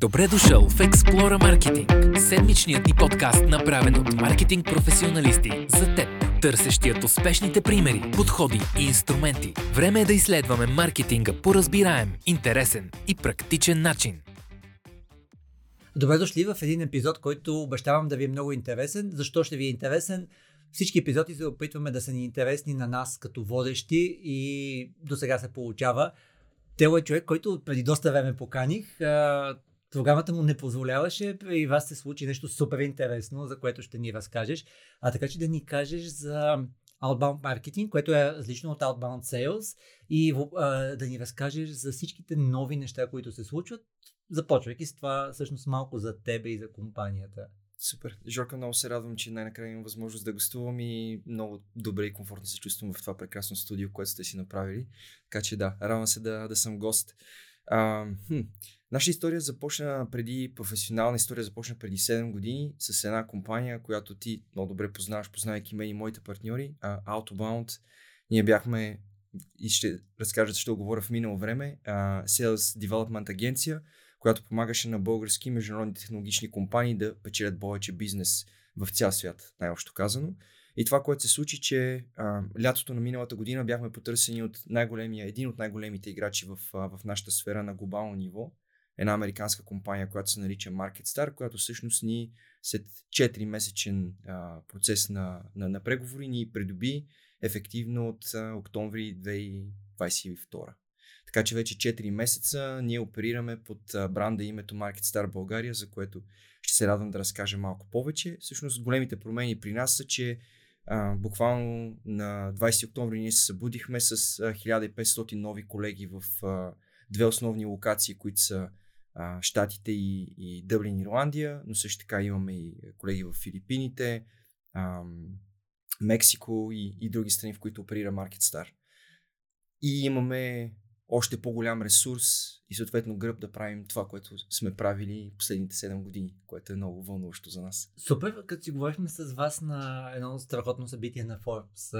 Добре дошъл в Explora Marketing, седмичният ни подкаст, направен от маркетинг професионалисти за теб, търсещият успешните примери, подходи и инструменти. Време е да изследваме маркетинга по разбираем, интересен и практичен начин. Добре дошли в един епизод, който обещавам да ви е много интересен. Защо ще ви е интересен? Всички епизоди се опитваме да са ни интересни на нас като водещи и до сега се получава. Тело е човек, който преди доста време поканих програмата му не позволяваше и вас се случи нещо супер интересно, за което ще ни разкажеш. А така че да ни кажеш за outbound маркетинг, което е различно от outbound sales и а, да ни разкажеш за всичките нови неща, които се случват, започвайки с това всъщност малко за тебе и за компанията. Супер. Жорка, много се радвам, че най-накрая имам възможност да гостувам и много добре и комфортно се чувствам в това прекрасно студио, което сте си направили. Така че да, радвам се да, да съм гост. А, хм. Нашата история започна преди, професионална история започна преди 7 години с една компания, която ти много добре познаваш, познавайки мен и моите партньори, uh, Autobound. Ние бяхме, и ще разкажа защо говоря в минало време, uh, Sales Development агенция, която помагаше на български международни технологични компании да печелят повече бизнес в цял свят, най-общо казано. И това, което се случи, че а, лятото на миналата година бяхме потърсени от най-големия, един от най-големите играчи в, а, в нашата сфера на глобално ниво. Една американска компания, която се нарича MarketStar, която всъщност ни след 4-месечен а, процес на, на, на преговори ни придоби ефективно от а, октомври 2022. Така че вече 4 месеца ние оперираме под бранда името MarketStar България, за което ще се радвам да разкажа малко повече. Всъщност големите промени при нас са, че а, буквално на 20 октомври ние се събудихме с а, 1500 нови колеги в а, две основни локации, които са а, Штатите и, и Дъблин, Ирландия, но също така имаме и колеги в Филипините, а, Мексико и, и други страни, в които оперира MarketStar. И имаме още по-голям ресурс и съответно гръб да правим това, което сме правили последните 7 години, което е много вълнуващо за нас. Супер, като си говорихме с вас на едно страхотно събитие на Forbes,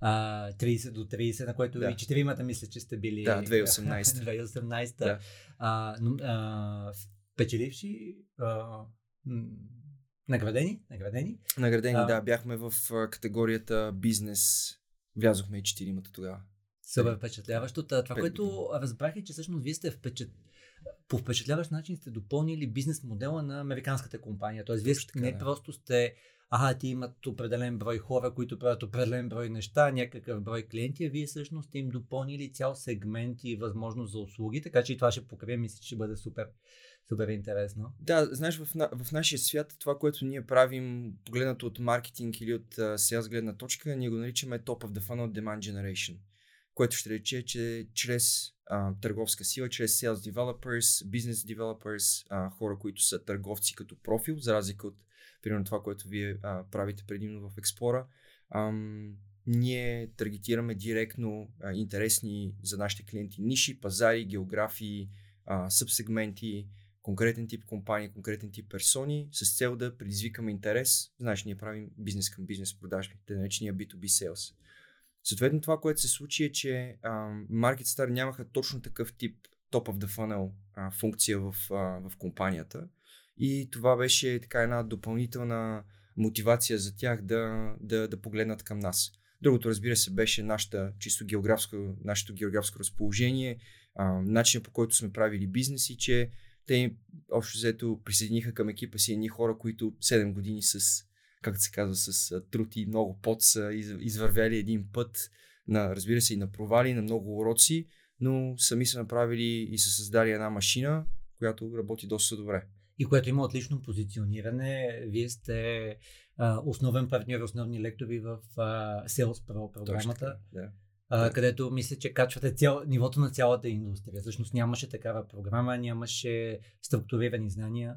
а, 30 до 30, на което да. и четиримата мисля, че сте били. Да, 2018. 2018. Да. А, но, а, печеливши а, наградени? Наградени, наградени а, да. Бяхме в категорията бизнес. Влязохме и четиримата тогава. Супер впечатляващо. Това, което разбрах е, че всъщност вие сте впечат... по впечатляващ начин сте допълнили бизнес модела на американската компания. Тоест, вие така, не да. просто сте ага, ти имат определен брой хора, които правят определен брой неща, някакъв брой клиенти, а вие всъщност сте им допълнили цял сегмент и възможност за услуги, така че и това ще покрие, мисля, че ще бъде супер, супер интересно. Да, знаеш, в, в нашия свят това, което ние правим, погледнато от маркетинг или от uh, гледна точка, ние го наричаме Top of the Funnel Demand Generation което ще рече, че чрез а, търговска сила, чрез sales developers, business developers, а, хора, които са търговци като профил, за разлика от примерно това, което вие а, правите предимно в Explora, ние таргетираме директно а, интересни за нашите клиенти ниши, пазари, географии, а, събсегменти, конкретен тип компании, конкретен тип персони, с цел да предизвикаме интерес. Знаеш, ние правим бизнес към бизнес продажби, те наречения B2B sales. Съответно, това, което се случи е, че MarketStar нямаха точно такъв тип top of the funnel uh, функция в, uh, в компанията. И това беше така една допълнителна мотивация за тях да, да, да погледнат към нас. Другото, разбира се, беше нашата, чисто географско, нашето географско разположение, а, начинът по който сме правили бизнеси, че те общо взето присъединиха към екипа си едни хора, които 7 години с както се казва, с труд и много пот са извървяли един път, на, разбира се, и на провали, на много уроци, но сами са направили и са създали една машина, която работи доста добре. И което има отлично позициониране. Вие сте а, основен партньор, основни лектори в а, Sales Pro програмата. да. А, където мисля, че качвате цял, нивото на цялата индустрия. Всъщност нямаше такава програма, нямаше структурирани знания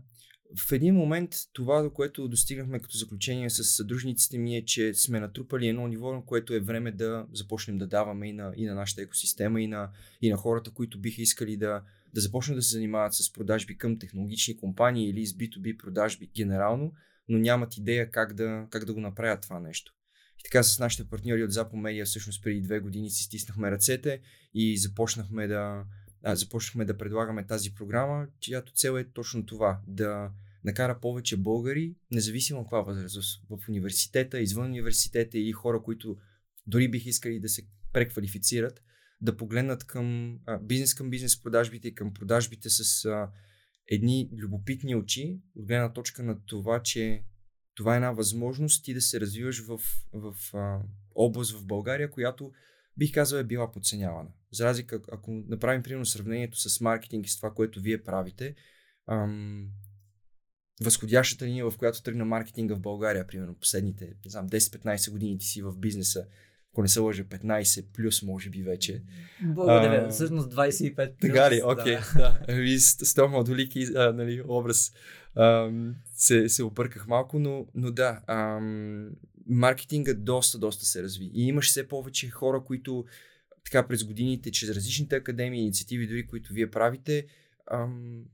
в един момент това, до което достигнахме като заключение с съдружниците ми е, че сме натрупали едно ниво, на което е време да започнем да даваме и на, и на нашата екосистема, и на, и на хората, които биха искали да, да започнат да се занимават с продажби към технологични компании или с B2B продажби генерално, но нямат идея как да, как да го направят това нещо. И така с нашите партньори от Запо Медиа всъщност преди две години си стиснахме ръцете и започнахме да, започнахме да предлагаме тази програма, чиято цел е точно това да накара повече българи, независимо каква възраст, в университета, извън университета или хора, които дори бих искали да се преквалифицират, да погледнат към бизнес към бизнес продажбите и към продажбите с а, едни любопитни очи, от гледна точка на това, че това е една възможност ти да се развиваш в, в а, област в България, която бих казал е била подценявана. За разлика, ако направим примерно сравнението с маркетинг и с това, което вие правите, ам, възходящата линия, в която тръгна маркетинга в България, примерно последните, не знам, 10-15 години ти си в бизнеса, ако не се лъжа, 15 плюс, може би вече. Благодаря. А, Всъщност 25 плюс. Така ли? Окей, okay, да. да. Ви с този модулики, а, нали, образ а, се, се обърках малко, но, но да, а, маркетинга доста, доста се разви. И имаш все повече хора, които така през годините, чрез различните академии, инициативи, дори които вие правите, ам,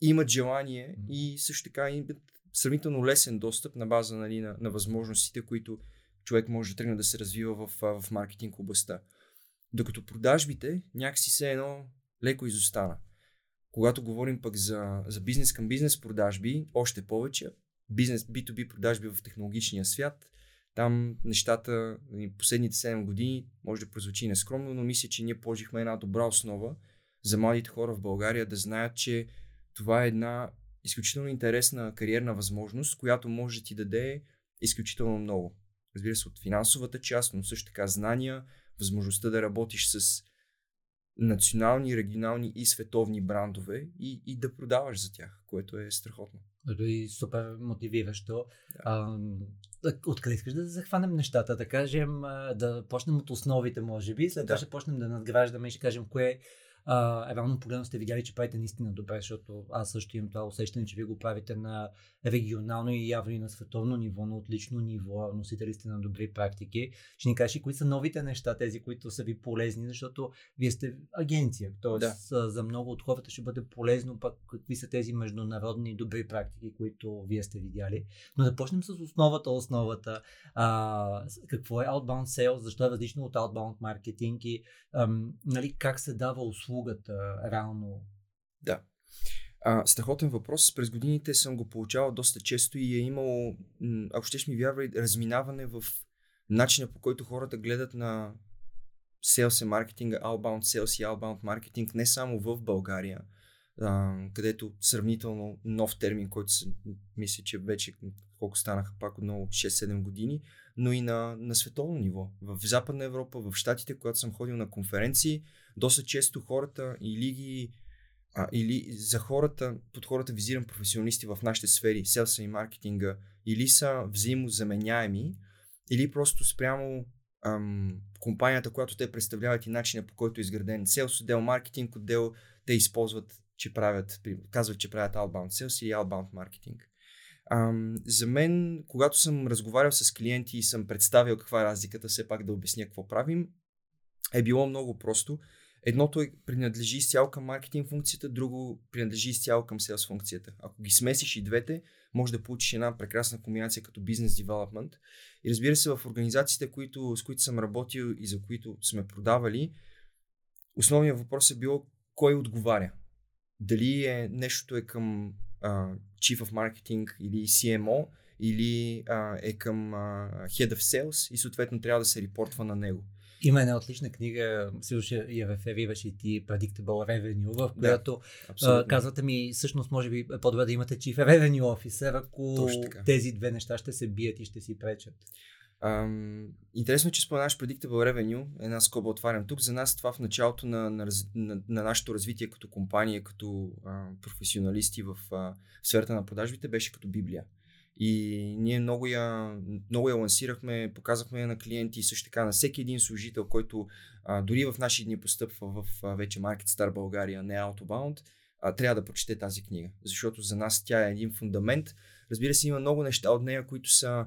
имат желание и също така имат сравнително лесен достъп на база нали, на, на възможностите, които човек може да тръгне да се развива в, в маркетинг областта. Докато продажбите някакси се едно леко изостана. Когато говорим пък за, за бизнес към бизнес продажби, още повече, бизнес B2B продажби в технологичния свят, там нещата, нали, последните 7 години, може да прозвучи нескромно, но мисля, че ние положихме една добра основа за младите хора в България да знаят, че това е една изключително интересна кариерна възможност, която може да ти даде изключително много. Разбира се, от финансовата част, но също така знания, възможността да работиш с национални, регионални и световни брандове и, и да продаваш за тях, което е страхотно. И супер мотивиращо. Да. откъде искаш да захванем нещата? Да кажем, да почнем от основите, може би, след да. това ще почнем да надграждаме и ще кажем кое а, реално погледно сте видяли, че правите наистина добре, защото аз също имам това усещане, че вие го правите на регионално и явно и на световно ниво, на отлично ниво, носители сте на добри практики. Ще ни кажеш кои са новите неща, тези, които са ви полезни, защото вие сте агенция. Тоест, да. за много от хората ще бъде полезно пък какви са тези международни добри практики, които вие сте видяли. Но да почнем с основата, основата. А, какво е outbound sales, защо е различно от outbound маркетинг и ам, нали, как се дава услугата реално? Да. А, страхотен въпрос. През годините съм го получавал доста често и е имало, ако щеш ми вярвай, разминаване в начина по който хората гледат на sales и маркетинга, outbound sales и outbound маркетинг не само в България, където сравнително нов термин, който се, мисля, че вече колко станаха пак отново 6-7 години, но и на, на световно ниво. В Западна Европа, в Штатите, когато съм ходил на конференции, доста често хората или ги а, или за хората, под хората визирам професионалисти в нашите сфери, селса и маркетинга, или са взаимозаменяеми, или просто спрямо ам, компанията, която те представляват и начина по който е изграден селс отдел, маркетинг отдел, те използват, че правят, казват, че правят outbound sales или outbound маркетинг. Ам, за мен, когато съм разговарял с клиенти и съм представил каква е разликата, все пак да обясня какво правим, е било много просто. Едното е, принадлежи изцяло към маркетинг функцията, друго принадлежи изцяло към селс функцията. Ако ги смесиш и двете, може да получиш една прекрасна комбинация като бизнес девелопмент. И разбира се, в организациите, които, с които съм работил и за които сме продавали, основният въпрос е било кой отговаря. Дали е нещото е към uh, Chief of Marketing или CMO, или uh, е към uh, Head of Sales и съответно трябва да се репортва на него. Има една отлична книга, сигурно я реферираш и ти Predictable Revenue, в която да, казвате ми, всъщност може би е по-добре да имате Chief Revenue Officer, ако тези две неща ще се бият и ще си пречат. Ам, интересно, че споменаш Predictable Revenue, една скоба отварям тук. За нас това в началото на, на, на, на нашето развитие като компания, като а, професионалисти в, а, в сферата на продажбите беше като Библия. И ние много я, много я лансирахме, показахме на клиенти, също така на всеки един служител, който а, дори в наши дни постъпва в а, вече Market Star България, не Autobound, а, трябва да прочете тази книга. Защото за нас тя е един фундамент. Разбира се, има много неща от нея, които са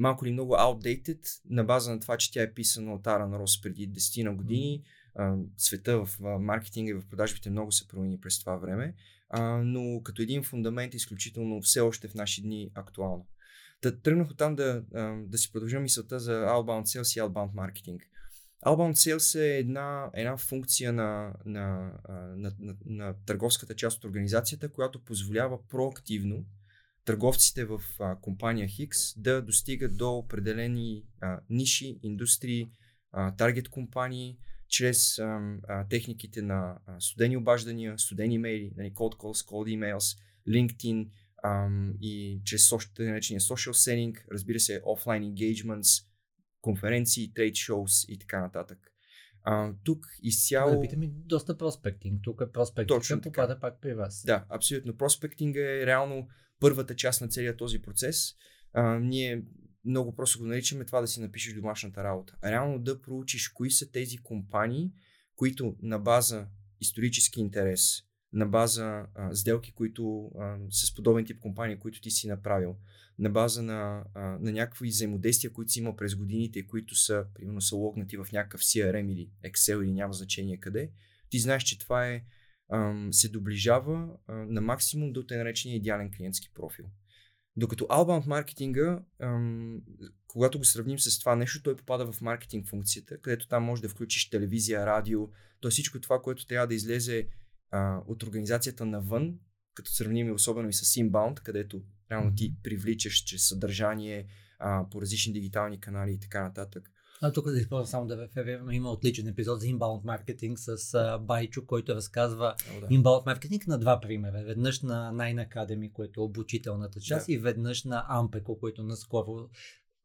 малко или много outdated, на база на това, че тя е писана от Аран Рос преди 10 на години. А, света в маркетинга и в продажбите много се промени през това време но като един фундамент изключително все още в наши дни актуално. Та тръгнах от там да, да си продължа мисълта за outbound sales и outbound marketing. Outbound Sales е една, една функция на, на, на, на, на търговската част от организацията, която позволява проактивно търговците в а, компания Хикс да достигат до определени а, ниши, индустрии, а, таргет компании, чрез а, а, техниките на а, студени обаждания, студени имейли, нали, cold calls, cold emails, LinkedIn а, и чрез social, наречения social selling, разбира се, offline engagements, конференции, трейд шоус и така нататък. А, тук изцяло... Да, питаме доста проспектинг. Тук е проспектинг. Точно попада пак при вас. Да, абсолютно. Проспектинг е реално първата част на целият този процес. А, ние много просто го наричаме това да си напишеш домашната работа. Реално да проучиш кои са тези компании, които на база исторически интерес, на база а, сделки, които а, с подобен тип компании, които ти си направил, на база на, а, на някакви взаимодействия, които си имал през годините, които са, примерно, са логнати в някакъв CRM или Excel или няма значение къде, ти знаеш, че това е, се доближава на максимум до те наречения идеален клиентски профил. Докато outbound маркетинга, когато го сравним с това нещо, той попада в маркетинг функцията, където там може да включиш телевизия, радио, то всичко това, което трябва да излезе от организацията навън, като сравним особено и с inbound, където реално ти привличаш чрез съдържание а, по различни дигитални канали и така нататък. А тук да използвам само да ви има отличен епизод за inbound маркетинг с uh, Байчо, който разказва О, да. inbound маркетинг на два примера. Веднъж на Nine Academy, което е обучителната част да. и веднъж на Ampeco, който наскоро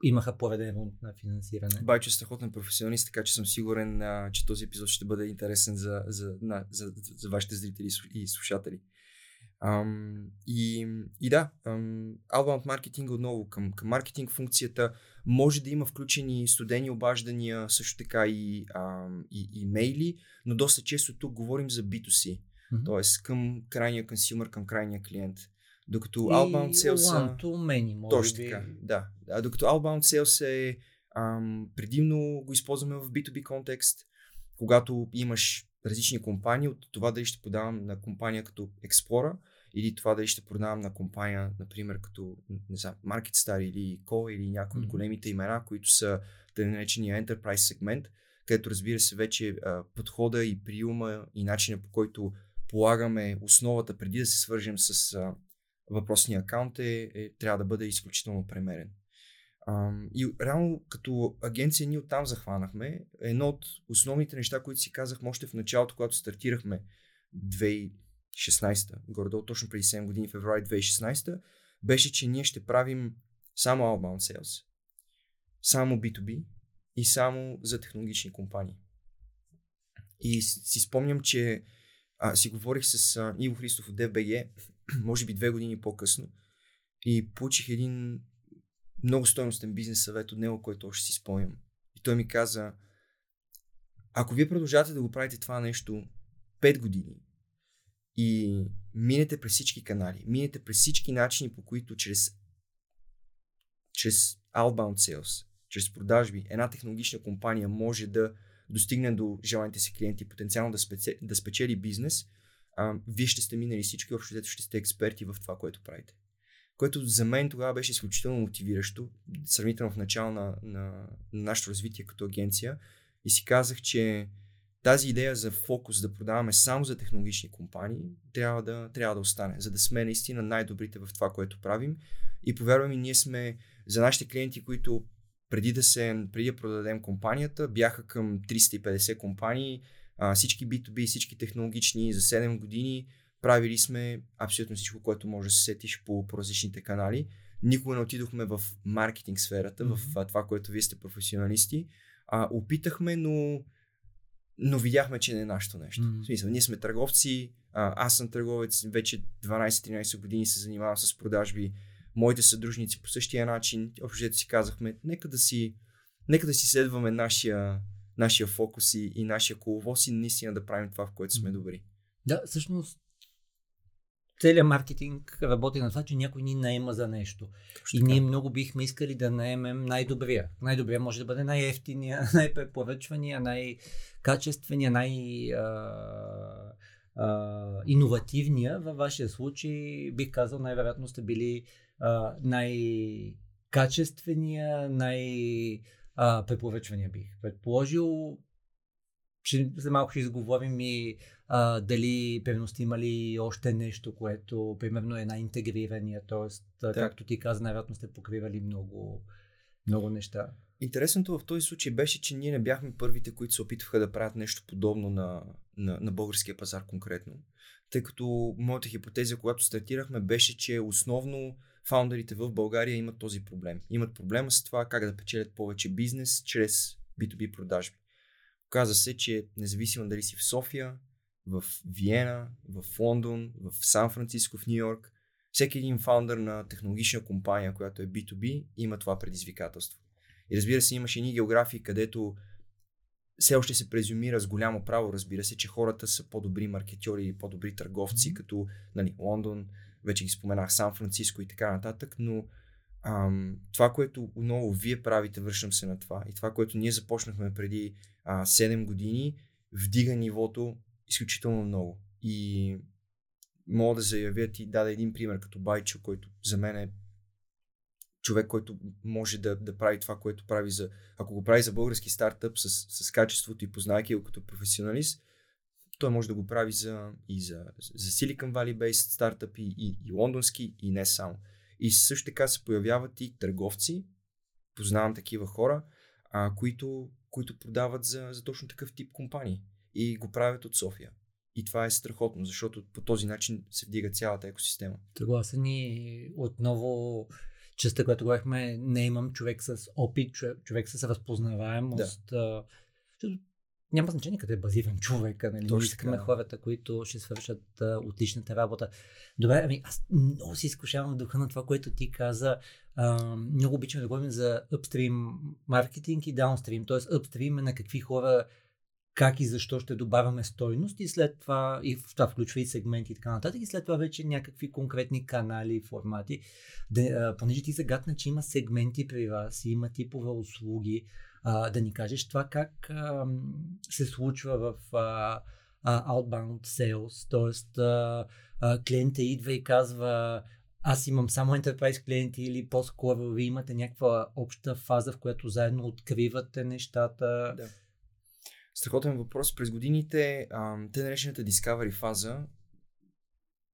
имаха пореден рунд на финансиране. Байчо е страхотен професионалист, така че съм сигурен, а, че този епизод ще бъде интересен за, за, на, за, за вашите зрители и слушатели. Um, и, и да, um, outbound маркетинг отново към, към маркетинг функцията може да има включени студени обаждания, също така и, um, и имейли, но доста често тук говорим за B2C, mm-hmm. т.е. към крайния консюмер, към крайния клиент. Докато и outbound sales one many, може точно би. така, да. А докато outbound sales е ам, предимно го използваме в B2B контекст, когато имаш различни компании, от това дали ще подавам на компания като Explorer, или това дали ще продавам на компания, например, като не знам, MarketStar или Co или някои mm-hmm. от големите имена, които са тъй наречения Enterprise сегмент, където разбира се вече а, подхода и приема и начина по който полагаме основата преди да се свържем с а, въпросния акаунт е, е, трябва да бъде изключително премерен. А, и реално като агенция ние оттам захванахме. Едно от основните неща, които си казахме още в началото, когато стартирахме 2016, горе-долу точно преди 7 години, февруари 2016, беше, че ние ще правим само outbound sales, само B2B и само за технологични компании. И си спомням, че а, си говорих с а, Иво Христов от DBG, може би две години по-късно, и получих един много стоеностен бизнес съвет от него, който още си спомням. И той ми каза, ако вие продължавате да го правите това нещо 5 години и минете през всички канали, минете през всички начини, по които чрез, чрез outbound sales, чрез продажби, една технологична компания може да достигне до желаните си клиенти и потенциално да, спечели, да спечели бизнес, а, вие ще сте минали всички, общо взето ще сте експерти в това, което правите. Което за мен тогава беше изключително мотивиращо, сравнително в начало на, на, на нашето развитие като агенция. И си казах, че тази идея за фокус да продаваме само за технологични компании трябва да, трябва да остане, за да сме наистина най-добрите в това, което правим. И повярвам ми, ние сме за нашите клиенти, които преди да, се, преди да продадем компанията, бяха към 350 компании, а, всички B2B, всички технологични за 7 години. Правили сме абсолютно всичко, което може да се сетиш по, по различните канали. Никога не отидохме в маркетинг сферата, mm-hmm. в това, което вие сте професионалисти. А, опитахме, но но видяхме, че не е нашето нещо. Mm-hmm. В смисъл, ние сме търговци, а, аз съм търговец, вече 12-13 години се занимавам с продажби, моите съдружници по същия начин, общо си казахме, нека да си, нека да си следваме нашия, нашия фокус и, и нашия коловоз и наистина да правим това, в което сме добри. Да, всъщност целият маркетинг работи на това, че някой ни наема за нещо. Точно и ние много бихме искали да наемем най-добрия. Най-добрия може да бъде най-ефтиния, най-препоръчвания, най-качествения, най-иновативния. Във вашия случай бих казал най-вероятно сте били най-качествения, а, препоръчвания бих предположил. Ще, за малко ще изговорим и а, дали примерно сте имали още нещо, което примерно е най-интегрирания, т.е. Както ти каза, най-вероятно сте покривали много, много неща. Интересното в този случай беше, че ние не бяхме първите, които се опитваха да правят нещо подобно на, на, на българския пазар конкретно. Тъй като моята хипотеза, когато стартирахме, беше, че основно фаундерите в България имат този проблем. Имат проблема с това как да печелят повече бизнес чрез B2B продажби. Оказа се, че независимо дали си в София, в Виена, в Лондон, в Сан Франциско, в Нью Йорк, всеки един фаундър на технологична компания, която е B2B, има това предизвикателство. И разбира се, имаше и географии, където все още се презюмира с голямо право, разбира се, че хората са по-добри маркетьори и по-добри търговци, mm-hmm. като нали, Лондон, вече ги споменах, Сан Франциско и така нататък, но ам, това, което отново вие правите, връщам се на това, и това, което ние започнахме преди а, 7 години, вдига нивото изключително много. И мога да заявя ти, даде един пример като Байчо, който за мен е човек, който може да, да прави това, което прави за... Ако го прави за български стартъп с, с качеството и познайки го като професионалист, той може да го прави за, и за, за Silicon Valley based стартъпи, и, и лондонски, и не само. И също така се появяват и търговци, познавам такива хора, а, които, които продават за, за точно такъв тип компании и го правят от София. И това е страхотно, защото по този начин се вдига цялата екосистема. Съгласен и отново частта, която говорихме, не имам човек с опит, човек, с разпознаваемост. Да. няма значение къде е базиран човек, нали? Точно искаме хората, които ще свършат а, отличната работа. Добре, ами аз много си изкушавам в духа на това, което ти каза. А, много обичам да говорим за upstream маркетинг и downstream, т.е. upstream е на какви хора как и защо ще добавяме стойност и след това, и в това включва и сегменти и така нататък, и след това вече някакви конкретни канали и формати. Да, понеже ти загадна, че има сегменти при вас, има типове услуги, а, да ни кажеш това как а, се случва в а, а, outbound sales, т.е. клиента идва и казва аз имам само enterprise клиенти или по-скоро ви имате някаква обща фаза, в която заедно откривате нещата. Да Страхотен въпрос. През годините, те наречената Discovery фаза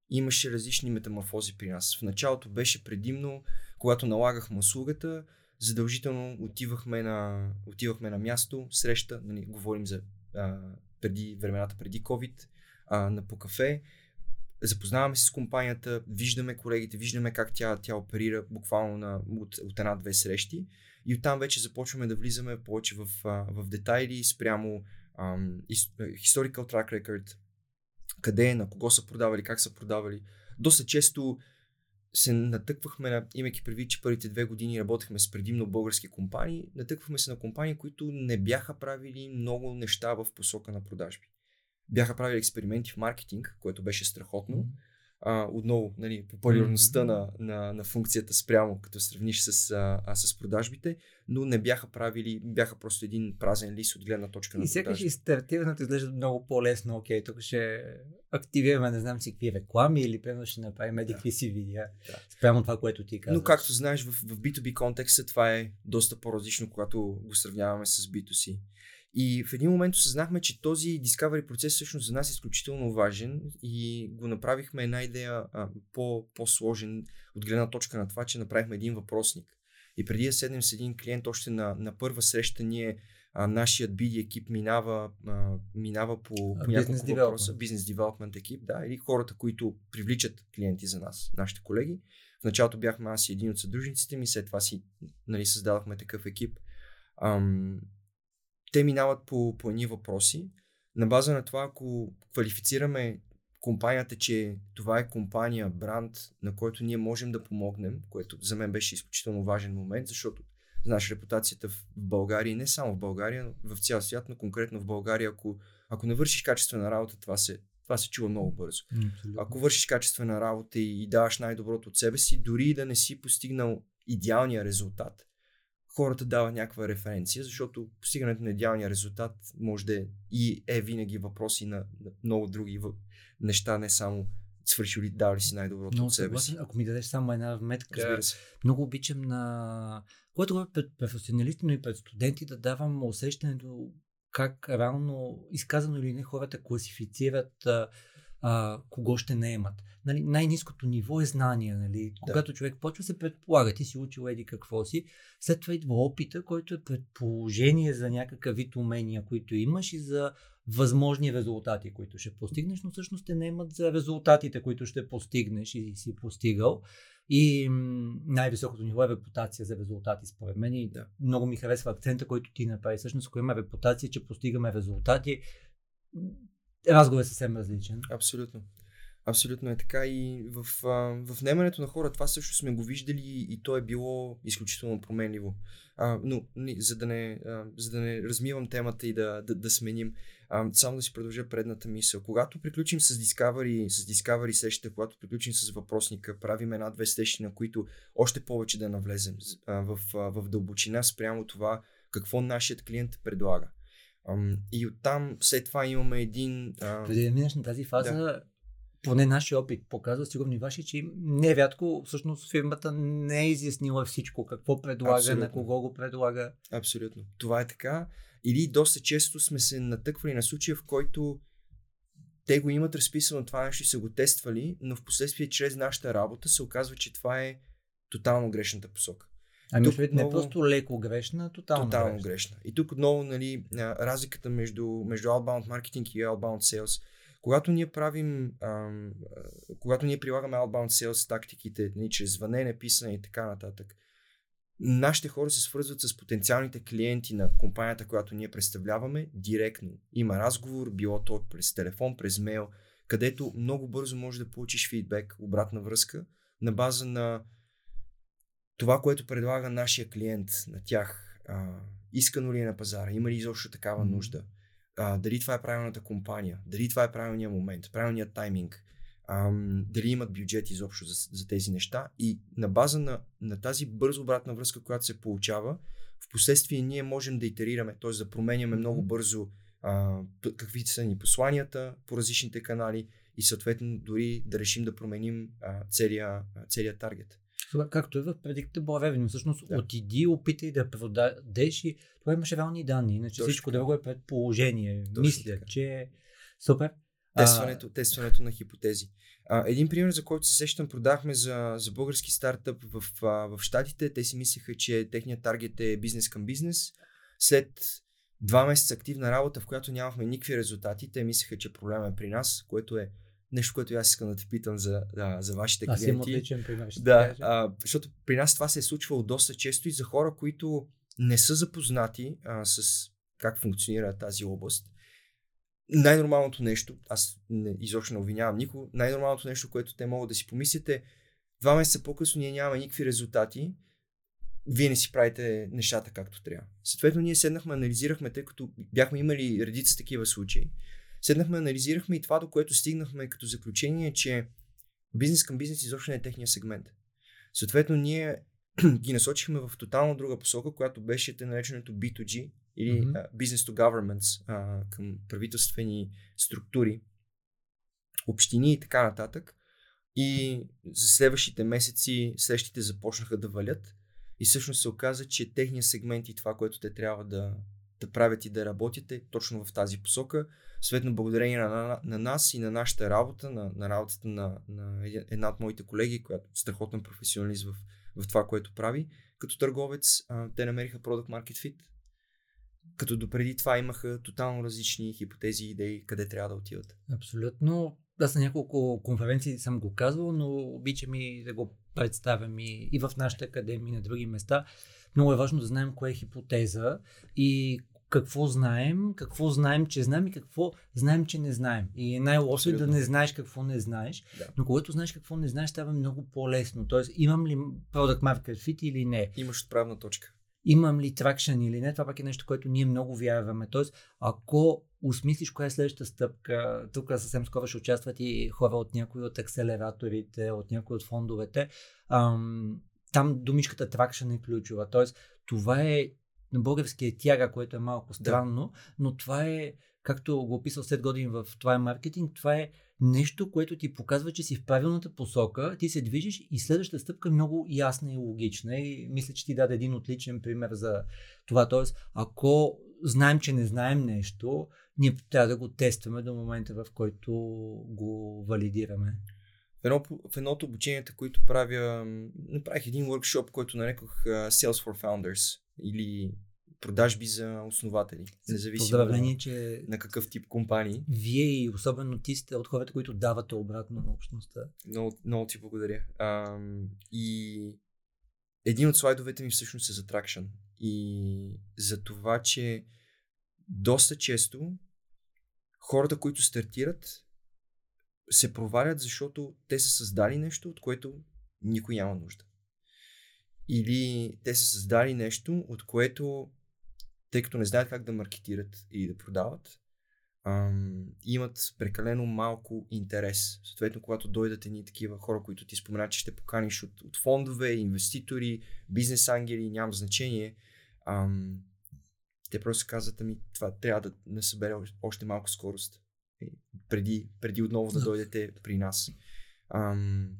имаше различни метаморфози при нас. В началото беше предимно, когато налагахме услугата, задължително отивахме на, отивахме на място, среща, нали, говорим за а, преди времената преди COVID, а, на по кафе, запознаваме се с компанията, виждаме колегите, виждаме как тя, тя оперира буквално на, от, от една-две срещи и оттам вече започваме да влизаме повече в, в детайли спрямо um, historical track record, къде е, на кого са продавали, как са продавали. Доста често се натъквахме на, имайки предвид, че първите две години работехме с предимно български компании, натъквахме се на компании, които не бяха правили много неща в посока на продажби. Бяха правили експерименти в маркетинг, което беше страхотно. Mm-hmm а, отново нали, популярността mm-hmm. на, на, на функцията спрямо, като сравниш с, а, а, с продажбите, но не бяха правили, бяха просто един празен лист от гледна точка на И сякаш и стартирането изглежда много по-лесно. Окей, тук ще активираме, не знам си какви реклами или примерно ще направим да. едикви си видеа. Да. Спрямо това, което ти казваш. Но както знаеш, в, в B2B контекста това е доста по-различно, когато го сравняваме с B2C. И в един момент осъзнахме, че този Discovery процес всъщност за нас е изключително важен и го направихме една идея а, по, по-сложен от гледна точка на това, че направихме един въпросник. И преди да седнем с един клиент, още на, на първа среща ние а, нашият BD екип минава, а, минава по, по няколко въпроса. Бизнес девелопмент екип, да, или хората, които привличат клиенти за нас, нашите колеги. В началото бяхме аз и един от съдружниците ми, след това си нали, създадохме такъв екип. Ам, те минават по, по едни въпроси. На база на това, ако квалифицираме компанията, че това е компания, бранд, на който ние можем да помогнем, което за мен беше изключително важен момент, защото знаеш репутацията в България, не само в България, но в цял свят, но конкретно в България, ако, ако не вършиш качествена работа, това се, това се чува много бързо. Абсолютно. Ако вършиш качествена работа и, и даваш най-доброто от себе си, дори да не си постигнал идеалния резултат, хората дават някаква референция, защото постигането на идеалния резултат може да е и е винаги въпроси на, на много други неща, не само свършил ли, дал ли си най-доброто от себе си. Ако ми дадеш само една вметка, много обичам на... Когато говоря пред професионалисти, но и пред студенти, да давам усещането как реално, изказано или не, хората класифицират а, кого ще наемат. Нали, най-низкото ниво е знание. Нали? Когато човек почва се предполага, ти си учил еди какво си, след това идва опита, който е предположение за някакъв вид умения, които имаш и за възможни резултати, които ще постигнеш, но всъщност те наемат за резултатите, които ще постигнеш и си постигал. И най-високото ниво е репутация за резултати, според мен. И да. много ми харесва акцента, който ти направи. Всъщност, ако има репутация, че постигаме резултати, разговор е съвсем различен. Абсолютно. Абсолютно е така и в, в внемането на хора това също сме го виждали и то е било изключително променливо. А, но за да, не, за да не размивам темата и да, да, да сменим, а, само да си продължа предната мисъл. Когато приключим с Discovery, с Discovery сещите, когато приключим с въпросника, правим една-две сещи, на които още повече да навлезем а, в, а, в дълбочина спрямо това какво нашият клиент предлага. И оттам след това имаме един... А... Преди да минеш на тази фаза, да поне нашия опит показва, сигурно и ваши, че нерядко всъщност фирмата не е изяснила всичко, какво предлага, Абсолютно. на кого го предлага. Абсолютно. Това е така. Или доста често сме се натъквали на случая, в който те го имат разписано това нещо и са го тествали, но в последствие чрез нашата работа се оказва, че това е тотално грешната посока. Ами тук отново... не просто леко грешна, тотално, тотално грешна. грешна. И тук отново нали, разликата между, между outbound marketing и outbound sales – когато ние правим, ам, когато ние прилагаме outbound sales тактиките, нали, чрез звънене, писане и така нататък, нашите хора се свързват с потенциалните клиенти на компанията, която ние представляваме директно. Има разговор, било то през телефон, през мейл, където много бързо можеш да получиш фидбек, обратна връзка, на база на това, което предлага нашия клиент на тях. А, искано ли е на пазара? Има ли изобщо такава нужда? а, дали това е правилната компания, дали това е правилният момент, правилният тайминг, а, дали имат бюджет изобщо за, за тези неща и на база на, на тази бърза обратна връзка, която се получава, в последствие ние можем да итерираме, т.е. да променяме много бързо а, какви са ни посланията по различните канали и съответно дори да решим да променим а, целият целия таргет. Това, както е в Predictable Revenue, всъщност да. отиди, опитай да продадеш и това имаше реални данни, иначе Точно. всичко друго е предположение. Точно Мисля, така. че е супер. Тестването, а... тестването на хипотези. А, един пример, за който се сещам, продахме за, за български стартъп в, а, в Штатите. Те си мислеха, че техният таргет е бизнес към бизнес. След два месеца активна работа, в която нямахме никакви резултати, те мислеха, че проблема е при нас, което е нещо, което аз искам да те питам за, да, за вашите клиенти. Аз имам отличен пример. Да, а, защото при нас това се е случвало доста често и за хора, които не са запознати а, с как функционира тази област. Най-нормалното нещо, аз не, изобщо не обвинявам никого, най-нормалното нещо, което те могат да си помислят е два месеца по-късно ние нямаме никакви резултати, вие не си правите нещата както трябва. Съответно, ние седнахме, анализирахме, тъй като бяхме имали редица такива случаи. Седнахме, анализирахме и това, до което стигнахме като заключение, че бизнес към бизнес изобщо не е техния сегмент. Съответно, ние ги насочихме в тотално друга посока, която беше те нареченото B2G или mm-hmm. uh, Business to Governments uh, към правителствени структури, общини и така нататък. И за следващите месеци срещите започнаха да валят и всъщност се оказа, че техния сегмент и това, което те трябва да, да правят и да работят е точно в тази посока. Светно благодарение на, на, на нас и на нашата работа, на, на работата на, на една от моите колеги, която е страхотен професионалист в, в това, което прави. Като търговец, а, те намериха Product Market Fit. Като допреди това имаха тотално различни хипотези и идеи къде трябва да отиват. Абсолютно. Аз на няколко конференции съм го казвал, но обичам и да го представям и, и в нашата академия и на други места. Много е важно да знаем кое е хипотеза и какво знаем, какво знаем, че знаем и какво знаем, че не знаем. И е най-лошо е да не знаеш какво не знаеш, да. но когато знаеш какво не знаеш, става много по-лесно. Тоест, имам ли Product Market Fit или не? Имаш отправна точка. Имам ли тракшен или не? Това пак е нещо, което ние много вярваме. Тоест, ако осмислиш коя е следващата стъпка, тук съвсем скоро ще участват и хора от някои от акселераторите, от някои от фондовете, ам, там думичката тракшен е ключова. Тоест, това е на български е тяга, което е малко странно, да. но това е, както го описал след години в това е маркетинг, това е нещо, което ти показва, че си в правилната посока, ти се движиш и следващата стъпка е много ясна и логична. И мисля, че ти даде един отличен пример за това. Тоест, ако знаем, че не знаем нещо, ние трябва да го тестваме до момента, в който го валидираме. В, едно, в едното обучението, които правя, направих един workshop, който нарекох Sales for Founders или продажби за основатели. Независимо Поздравление, че на какъв тип компании. Вие и особено ти сте от хората, които давате обратно на общността. Много, много ти благодаря. А, и един от слайдовете ми всъщност е за Traction. И за това, че доста често хората, които стартират, се провалят, защото те са създали нещо, от което никой няма нужда. Или те са създали нещо, от което, тъй като не знаят как да маркетират и да продават, ам, имат прекалено малко интерес. Съответно, когато дойдат едни такива хора, които ти споменат, че ще поканиш от, от фондове, инвеститори, бизнес ангели, няма значение, ам, те просто казват, ами това трябва да не събере още малко скорост. Преди, преди отново да дойдете при нас. Ам,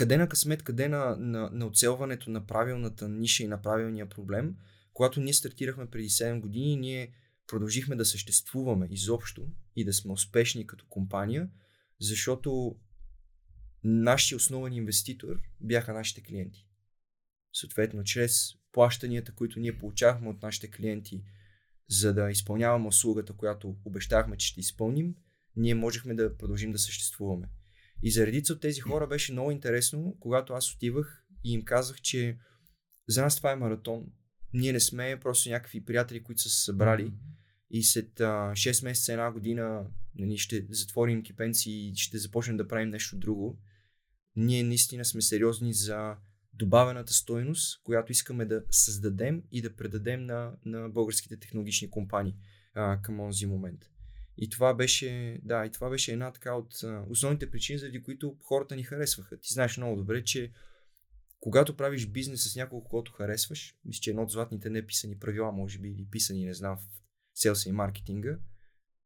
къде на късмет, къде на, на, на оцелването на правилната ниша и на правилния проблем, когато ние стартирахме преди 7 години, ние продължихме да съществуваме изобщо и да сме успешни като компания, защото нашия основен инвеститор бяха нашите клиенти. Съответно, чрез плащанията, които ние получавахме от нашите клиенти, за да изпълняваме услугата, която обещахме, че ще изпълним, ние можехме да продължим да съществуваме. И за редица от тези хора беше много интересно, когато аз отивах и им казах, че за нас това е маратон. Ние не сме просто някакви приятели, които са се събрали и след а, 6 месеца, една година нали, ще затворим кипенци и ще започнем да правим нещо друго. Ние наистина сме сериозни за добавената стойност, която искаме да създадем и да предадем на, на българските технологични компании а, към онзи момент. И това беше, да, и това беше една така от основните причини, заради които хората ни харесваха. Ти знаеш много добре, че когато правиш бизнес с няколко, който харесваш, мисля, че едно от златните неписани правила, може би, или писани, не знам, в селса и маркетинга,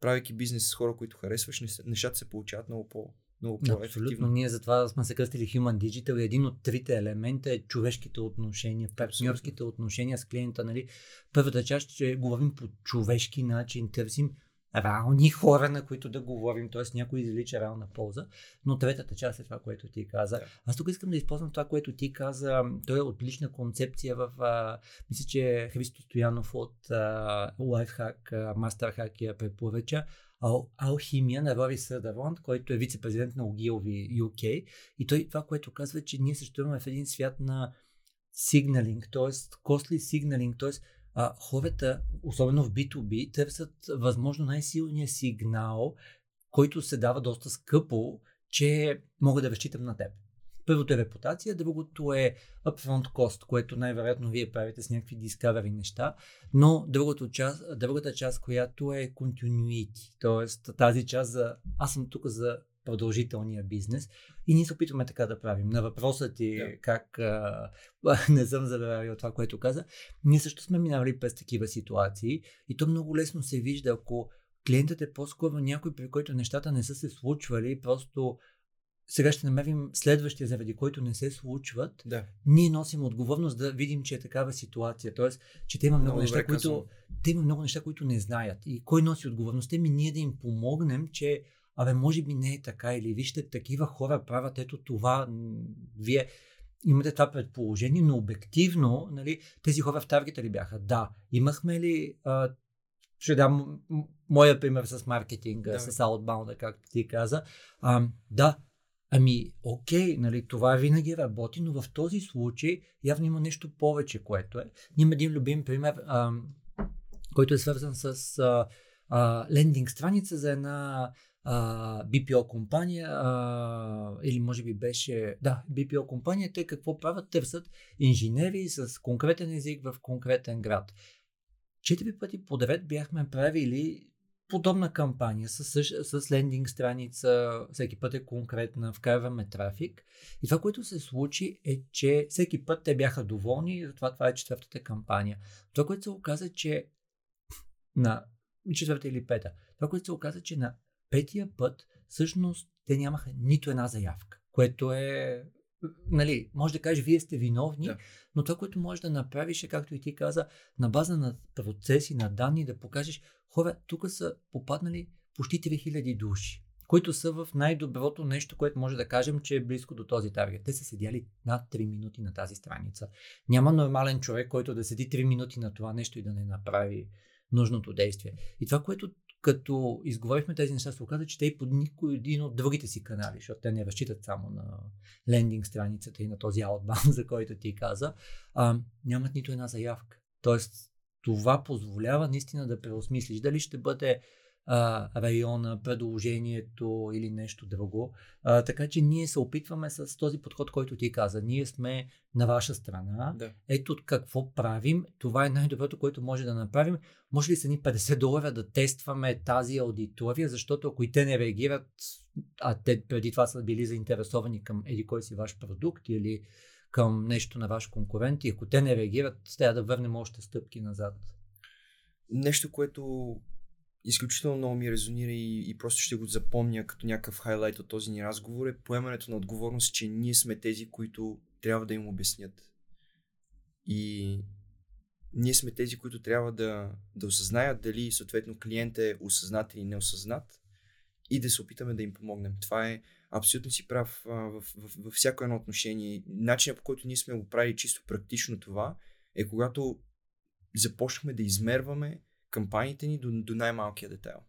правейки бизнес с хора, които харесваш, нещата се получават много по, много по-ефективно. Абсолютно. Ние затова сме се кръстили Human Digital и един от трите елемента е човешките отношения, партньорските отношения с клиента. Нали? Първата част, че говорим по човешки начин, търсим реални хора, на които да говорим, т.е. някой извлича реална полза. Но третата част е това, което ти каза. Аз тук искам да използвам това, което ти каза. Той е отлична концепция в... А, мисля, че Христо Стоянов от а, Lifehack, Masterhack я препоръча. Ал, алхимия на Рори Съдърланд, който е вице-президент на Ogilvy UK. И той това, което казва, че ние съществуваме в един свят на сигналинг, т.е. costly сигналинг, т.е а, хората, особено в B2B, търсят възможно най-силния сигнал, който се дава доста скъпо, че мога да разчитам на теб. Първото е репутация, другото е upfront cost, което най-вероятно вие правите с някакви discovery неща, но другото част, другата част, която е continuity, т.е. тази част за аз съм тук за продължителния бизнес. И ние се опитваме така да правим. На въпроса ти yeah. как а, не съм забравил това, което каза, ние също сме минали през такива ситуации и то много лесно се вижда, ако клиентът е по-скоро някой, при който нещата не са се случвали, просто сега ще намерим следващия, заради който не се случват. Да. Ние носим отговорност да видим, че е такава ситуация. Тоест, че те има много, много неща, които, те има много неща, които не знаят. И кой носи отговорността? Ми ние да им помогнем, че абе, може би не е така, или вижте, такива хора правят ето това, вие имате това предположение, но обективно, нали, тези хора в таргета ли бяха? Да. Имахме ли, а, ще дам моя пример с маркетинга, да. с outbound, както ти каза. А, да, Ами, окей, нали, това винаги работи, но в този случай явно има нещо повече, което е. Има един любим пример, а, който е свързан с а, а, лендинг страница за една а, BPO компания, а, или може би беше, да, BPO компания, те какво правят? Търсят инженери с конкретен език в конкретен град. Четири пъти подред бяхме правили подобна кампания с, с лендинг страница, всеки път е конкретна, вкарваме трафик. И това, което се случи е, че всеки път те бяха доволни затова това е четвъртата кампания. Това, което се оказа, че на четвърта или пета, това, което се оказа, че на петия път всъщност те нямаха нито една заявка, което е нали, може да кажеш, вие сте виновни, да. но това, което можеш да направиш е, както и ти каза, на база на процеси, на данни, да покажеш, хора, тук са попаднали почти 3000 души, които са в най-доброто нещо, което може да кажем, че е близко до този таргет. Те са седяли над 3 минути на тази страница. Няма нормален човек, който да седи 3 минути на това нещо и да не направи нужното действие. И това, което като изговорихме тези неща, се оказа, че те и под никой един от другите си канали, защото те не разчитат само на лендинг страницата и на този outbound, за който ти каза, а, нямат нито една заявка. Тоест, това позволява наистина да преосмислиш дали ще бъде а, района, предложението или нещо друго. А, така че ние се опитваме с този подход, който ти каза. Ние сме на ваша страна. Да. Ето какво правим. Това е най-доброто, което може да направим. Може ли са ни 50 долара да тестваме тази аудитория, защото ако и те не реагират, а те преди това са били заинтересовани към еди кой си ваш продукт или към нещо на ваш конкурент и ако те не реагират, трябва да върнем още стъпки назад. Нещо, което изключително много ми резонира и, и просто ще го запомня като някакъв хайлайт от този ни разговор е поемането на отговорност, че ние сме тези, които трябва да им обяснят. И ние сме тези, които трябва да, да осъзнаят дали съответно клиент е осъзнат или неосъзнат и да се опитаме да им помогнем. Това е абсолютно си прав а, в, в, в, в всяко едно отношение. Начинът по който ние сме го правили чисто практично това е когато започнахме да измерваме кампаниите ни до, до най-малкия детайл.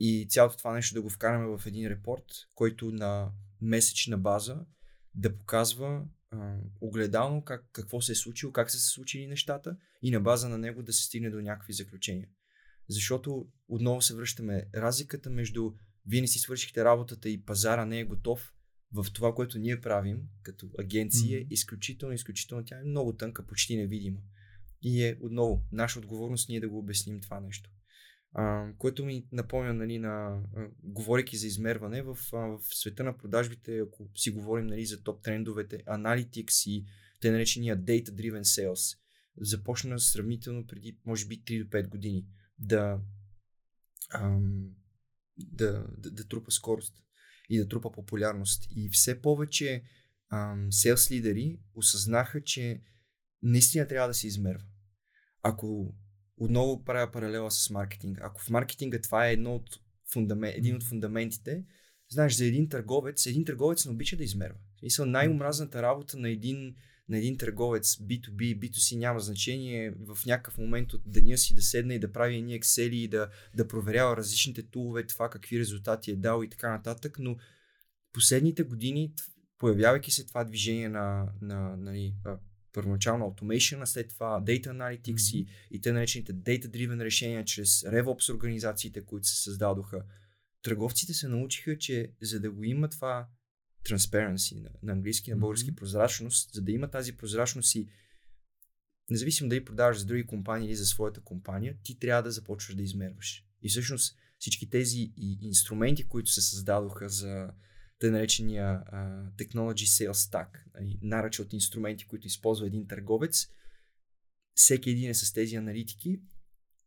И цялото това нещо да го вкараме в един репорт, който на месечна база да показва а, огледално как, какво се е случило, как са се случили нещата и на база на него да се стигне до някакви заключения. Защото отново се връщаме разликата между вие не си свършихте работата и пазара не е готов в това, което ние правим като агенция, mm-hmm. изключително, изключително, тя е много тънка, почти невидима. И е отново наша отговорност ние да го обясним това нещо. А, което ми напомня, нали, на, а, говорейки за измерване, в, а, в света на продажбите, ако си говорим нали, за топ трендовете, Analytics и те наречения Data-Driven Sales, започна сравнително преди, може би, 3 до 5 години да, ам, да, да, да трупа скорост и да трупа популярност. И все повече ам, sales лидери осъзнаха, че наистина трябва да се измерва ако отново правя паралела с маркетинга, ако в маркетинга това е едно от фундамент, един от фундаментите, знаеш, за един търговец, един търговец не обича да измерва. Мисля, най-омразната работа на един, на един търговец B2B, B2C няма значение в някакъв момент от деня си да седне и да прави едни Excel и да, да проверява различните тулове, това какви резултати е дал и така нататък, но последните години, появявайки се това движение на, на, на, нали, на първоначално automation, а след това data analytics mm-hmm. и, и те наречените data-driven решения чрез RevOps организациите, които се създадоха. Търговците се научиха, че за да го има това transparency на, на английски, на български mm-hmm. прозрачност, за да има тази прозрачност и независимо дали продаваш за други компании или за своята компания, ти трябва да започваш да измерваш. И всъщност всички тези и инструменти, които се създадоха за тъй наречения uh, Technology Sales Stack, нали, наръча от инструменти, които използва един търговец. Всеки един е с тези аналитики.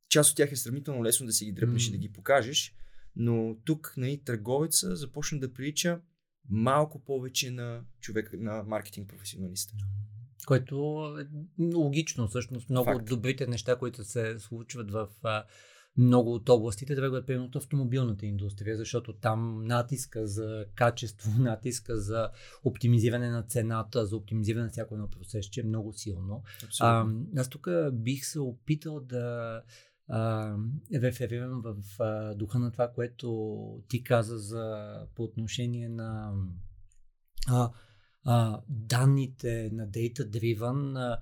Част от тях е сравнително лесно да си ги дръпнеш mm. и да ги покажеш, но тук нали, търговеца започна да прилича малко повече на човек, на маркетинг професионалиста. Което е логично, всъщност. Много Факт. от добрите неща, които се случват в много от областите, да бъдат примерно от автомобилната индустрия, защото там натиска за качество, натиска за оптимизиране на цената, за оптимизиране на всяко едно процес, е много силно. А, аз тук бих се опитал да а, реферирам в а, духа на това, което ти каза за, по отношение на а, данните на Data Driven.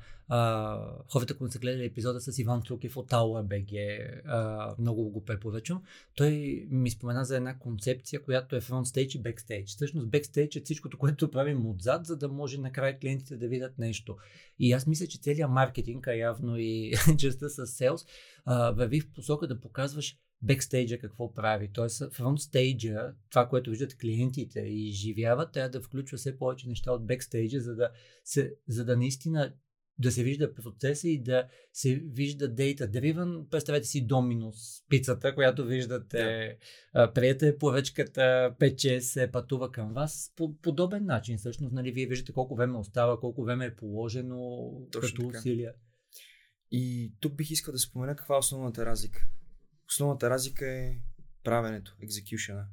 Хората, които са гледали епизода с Иван Трукев от AuerBG, а, много го препоръчвам. Той ми спомена за една концепция, която е frontstage и backstage. Всъщност backstage е всичкото, което правим отзад, за да може накрая клиентите да видят нещо. И аз мисля, че целият маркетинг, а явно и частта с sales, върви в посока да показваш бекстейджа какво прави. Тоест, фронтстейджа, това, което виждат клиентите и изживяват, трябва да включва все повече неща от бекстейджа, за да, се, за да наистина да се вижда процеса и да се вижда data driven. Представете си Доминус, пицата, която виждате, да. приете поръчката, пече се пътува към вас по подобен начин. Всъщност, нали, вие виждате колко време остава, колко време е положено Точно като така. усилия. И тук бих искал да спомена каква е основната разлика. Основната разлика е правенето, екзекюшена.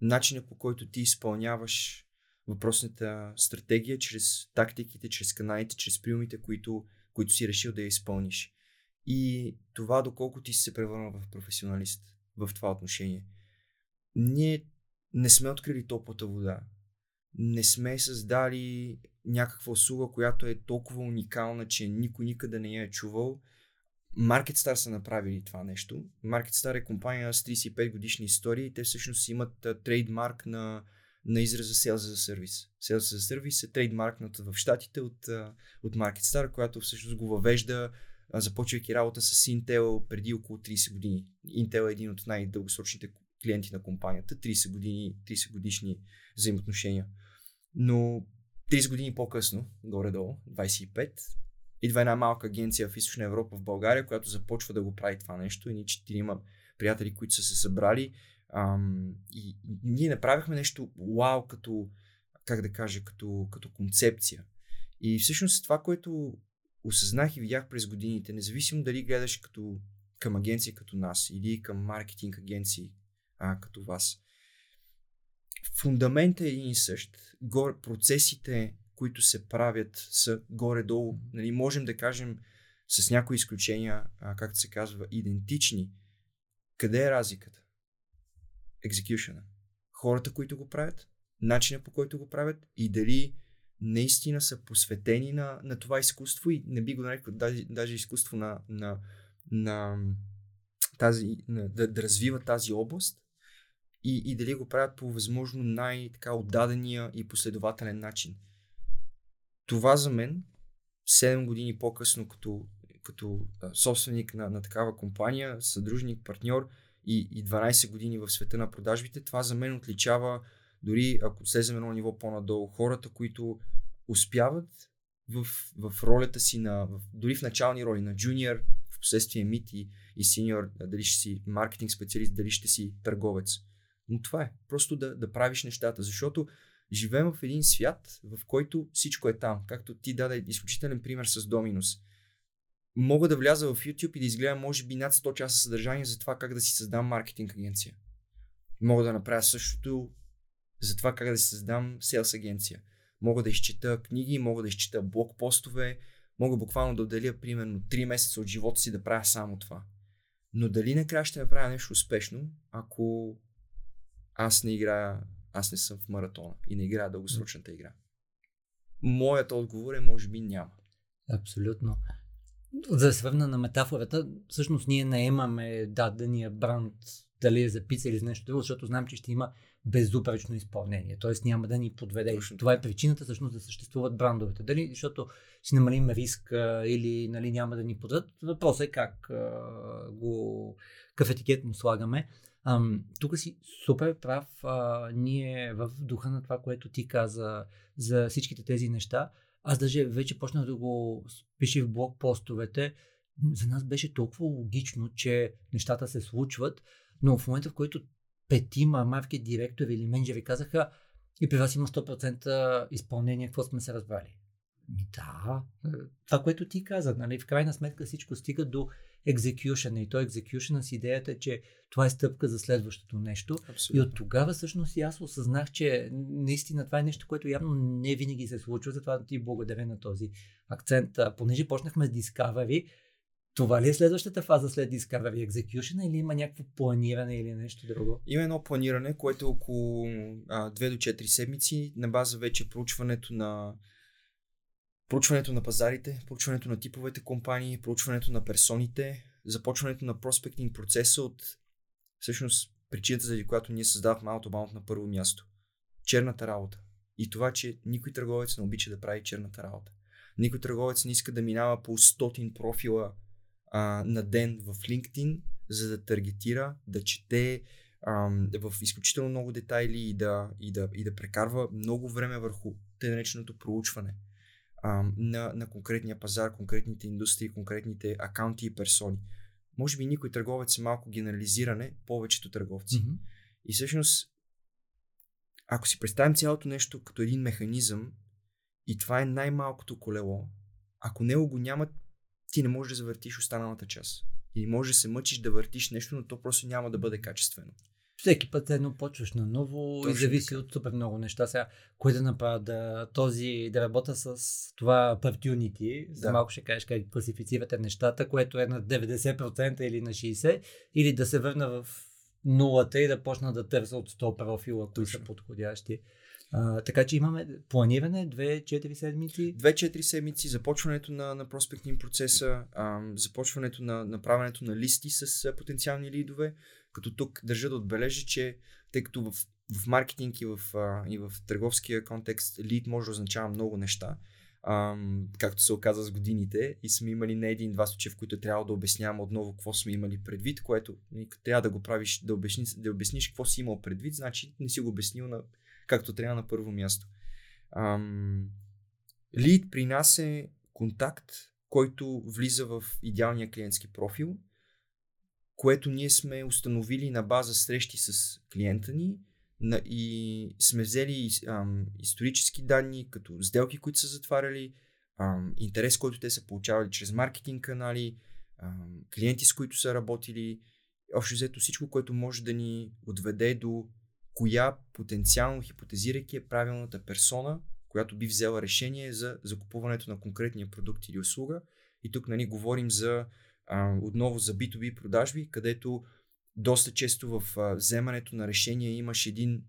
Начинът по който ти изпълняваш въпросната стратегия чрез тактиките, чрез каналите, чрез приемите, които, които си решил да я изпълниш. И това доколко ти си се превърнал в професионалист в това отношение. Ние не сме открили топлата вода. Не сме създали някаква услуга, която е толкова уникална, че никой никъде не я е чувал. MarketStar са направили това нещо. MarketStar е компания с 35 годишни истории и те всъщност имат трейдмарк на на израза Sales за сервис. Sales за сервис е трейдмаркнат в Штатите от, от MarketStar, която всъщност го въвежда, започвайки работа с Intel преди около 30 години. Intel е един от най-дългосрочните клиенти на компанията, 30 години, 30 годишни взаимоотношения. Но 30 години по-късно, горе-долу, 25, идва една малка агенция в Източна Европа в България, която започва да го прави това нещо. И ние четирима приятели, които са се събрали, Ам, и, и ние направихме нещо вау, като, как да кажа, като, като концепция. И всъщност това, което осъзнах и видях през годините, независимо дали гледаш като, към агенции като нас или към маркетинг агенции а, като вас, фундаментът е един и същ. Процесите, които се правят, са горе-долу, нали, можем да кажем с някои изключения, а, както се казва, идентични. Къде е разликата? екзекюшена. Хората, които го правят, начина по който го правят и дали наистина са посветени на, на това изкуство и не би го нарекал даже, даже изкуство на, на, на тази, на, да, да развиват тази област и, и дали го правят по възможно най-така отдадения и последователен начин. Това за мен, 7 години по-късно като, като собственик на, на такава компания, съдружник, партньор, и, и 12 години в света на продажбите, това за мен отличава дори ако слезем едно ниво по-надолу, хората, които успяват в, в ролята си на, в, дори в начални роли на джуниор, в последствие мид и, и синьор, дали ще си маркетинг специалист, дали ще си търговец. Но това е. Просто да, да правиш нещата, защото живеем в един свят, в който всичко е там. Както ти даде изключителен пример с Доминус мога да вляза в YouTube и да изгледам може би над 100 часа съдържание за това как да си създам маркетинг агенция. Мога да направя същото за това как да си създам селс агенция. Мога да изчета книги, мога да изчета блокпостове, мога буквално да отделя примерно 3 месеца от живота си да правя само това. Но дали накрая ще направя нещо успешно, ако аз не играя, аз не съм в маратона и не играя дългосрочната игра? Моят отговор е може би няма. Абсолютно. За да се върна на метафората, всъщност ние наемаме дадения бранд, дали е за пица или за нещо друго, защото знам, че ще има безупречно изпълнение. Тоест няма да ни подведе. Точно. Това е причината всъщност да съществуват брандовете. Дали защото си намалим риск а, или нали, няма да ни подведат. Въпросът е как а, го, какъв етикет му слагаме. Тук си супер прав. А, ние в духа на това, което ти каза за всичките тези неща, аз даже вече почнах да го пиша в блог постовете. За нас беше толкова логично, че нещата се случват, но в момента, в който петима маркет директори или менеджери казаха и при вас има 100% изпълнение, какво сме се разбрали? Ми да, това, което ти каза, нали, в крайна сметка всичко стига до execution и то execution с идеята, е, че това е стъпка за следващото нещо. Абсолютно. И от тогава всъщност и аз осъзнах, че наистина това е нещо, което явно не винаги се случва, затова ти благодаря на този акцент. Понеже почнахме с Discovery, това ли е следващата фаза след Discovery Execution или има някакво планиране или нещо друго? Има едно планиране, което е около а, 2 до 4 седмици на база вече проучването на проучването на пазарите, проучването на типовете компании, проучването на персоните, започването на проспектинг процеса от всъщност причината, заради която ние създавахме Autobound на първо място. Черната работа. И това, че никой търговец не обича да прави черната работа. Никой търговец не иска да минава по 100 профила а, на ден в LinkedIn, за да таргетира, да чете а, в изключително много детайли и да, и, да, и да прекарва много време върху те нареченото проучване а, на, на конкретния пазар, конкретните индустрии, конкретните акаунти и персони. Може би никой търговец е малко генерализиране, повечето търговци. Мгм. И всъщност, ако си представим цялото нещо като един механизъм, и това е най-малкото колело, ако него го няма, ти не можеш да завъртиш останалата част. И може да се мъчиш да въртиш нещо, но то просто няма да бъде качествено. Всеки път едно почваш на ново и Точно зависи така. от супер много неща. Сега, кое да направя да, този, да работя с това opportunity, за Да. малко ще кажеш как класифицирате нещата, което е на 90% или на 60%, или да се върна в нулата и да почна да търся от 100 профила, кои са подходящи. А, така че имаме планиране 2-4 седмици. 2-4 седмици, започването на, на проспектния процеса, ам, започването на направянето на листи с а, потенциални лидове, като тук държа да отбележа, че тъй като в, в маркетинг и в, а, и в търговския контекст лид може да означава много неща, ам, както се оказа с годините и сме имали не един-два случая, в които трябва да обяснявам отново какво сме имали предвид, което нали, трябва да го правиш, да, обясни, да обясниш какво си имал предвид, значи не си го обяснил на, както трябва на първо място. Лид при нас е контакт, който влиза в идеалния клиентски профил, което ние сме установили на база срещи с клиента ни на, и сме взели ам, исторически данни, като сделки, които са затваряли, ам, интерес, който те са получавали чрез маркетинг канали, ам, клиенти, с които са работили, общо взето всичко, което може да ни отведе до коя потенциално хипотезирайки е правилната персона, която би взела решение за закупуването на конкретния продукт или услуга. И тук нали, говорим за отново за B2B продажби, където доста често в вземането на решение имаш един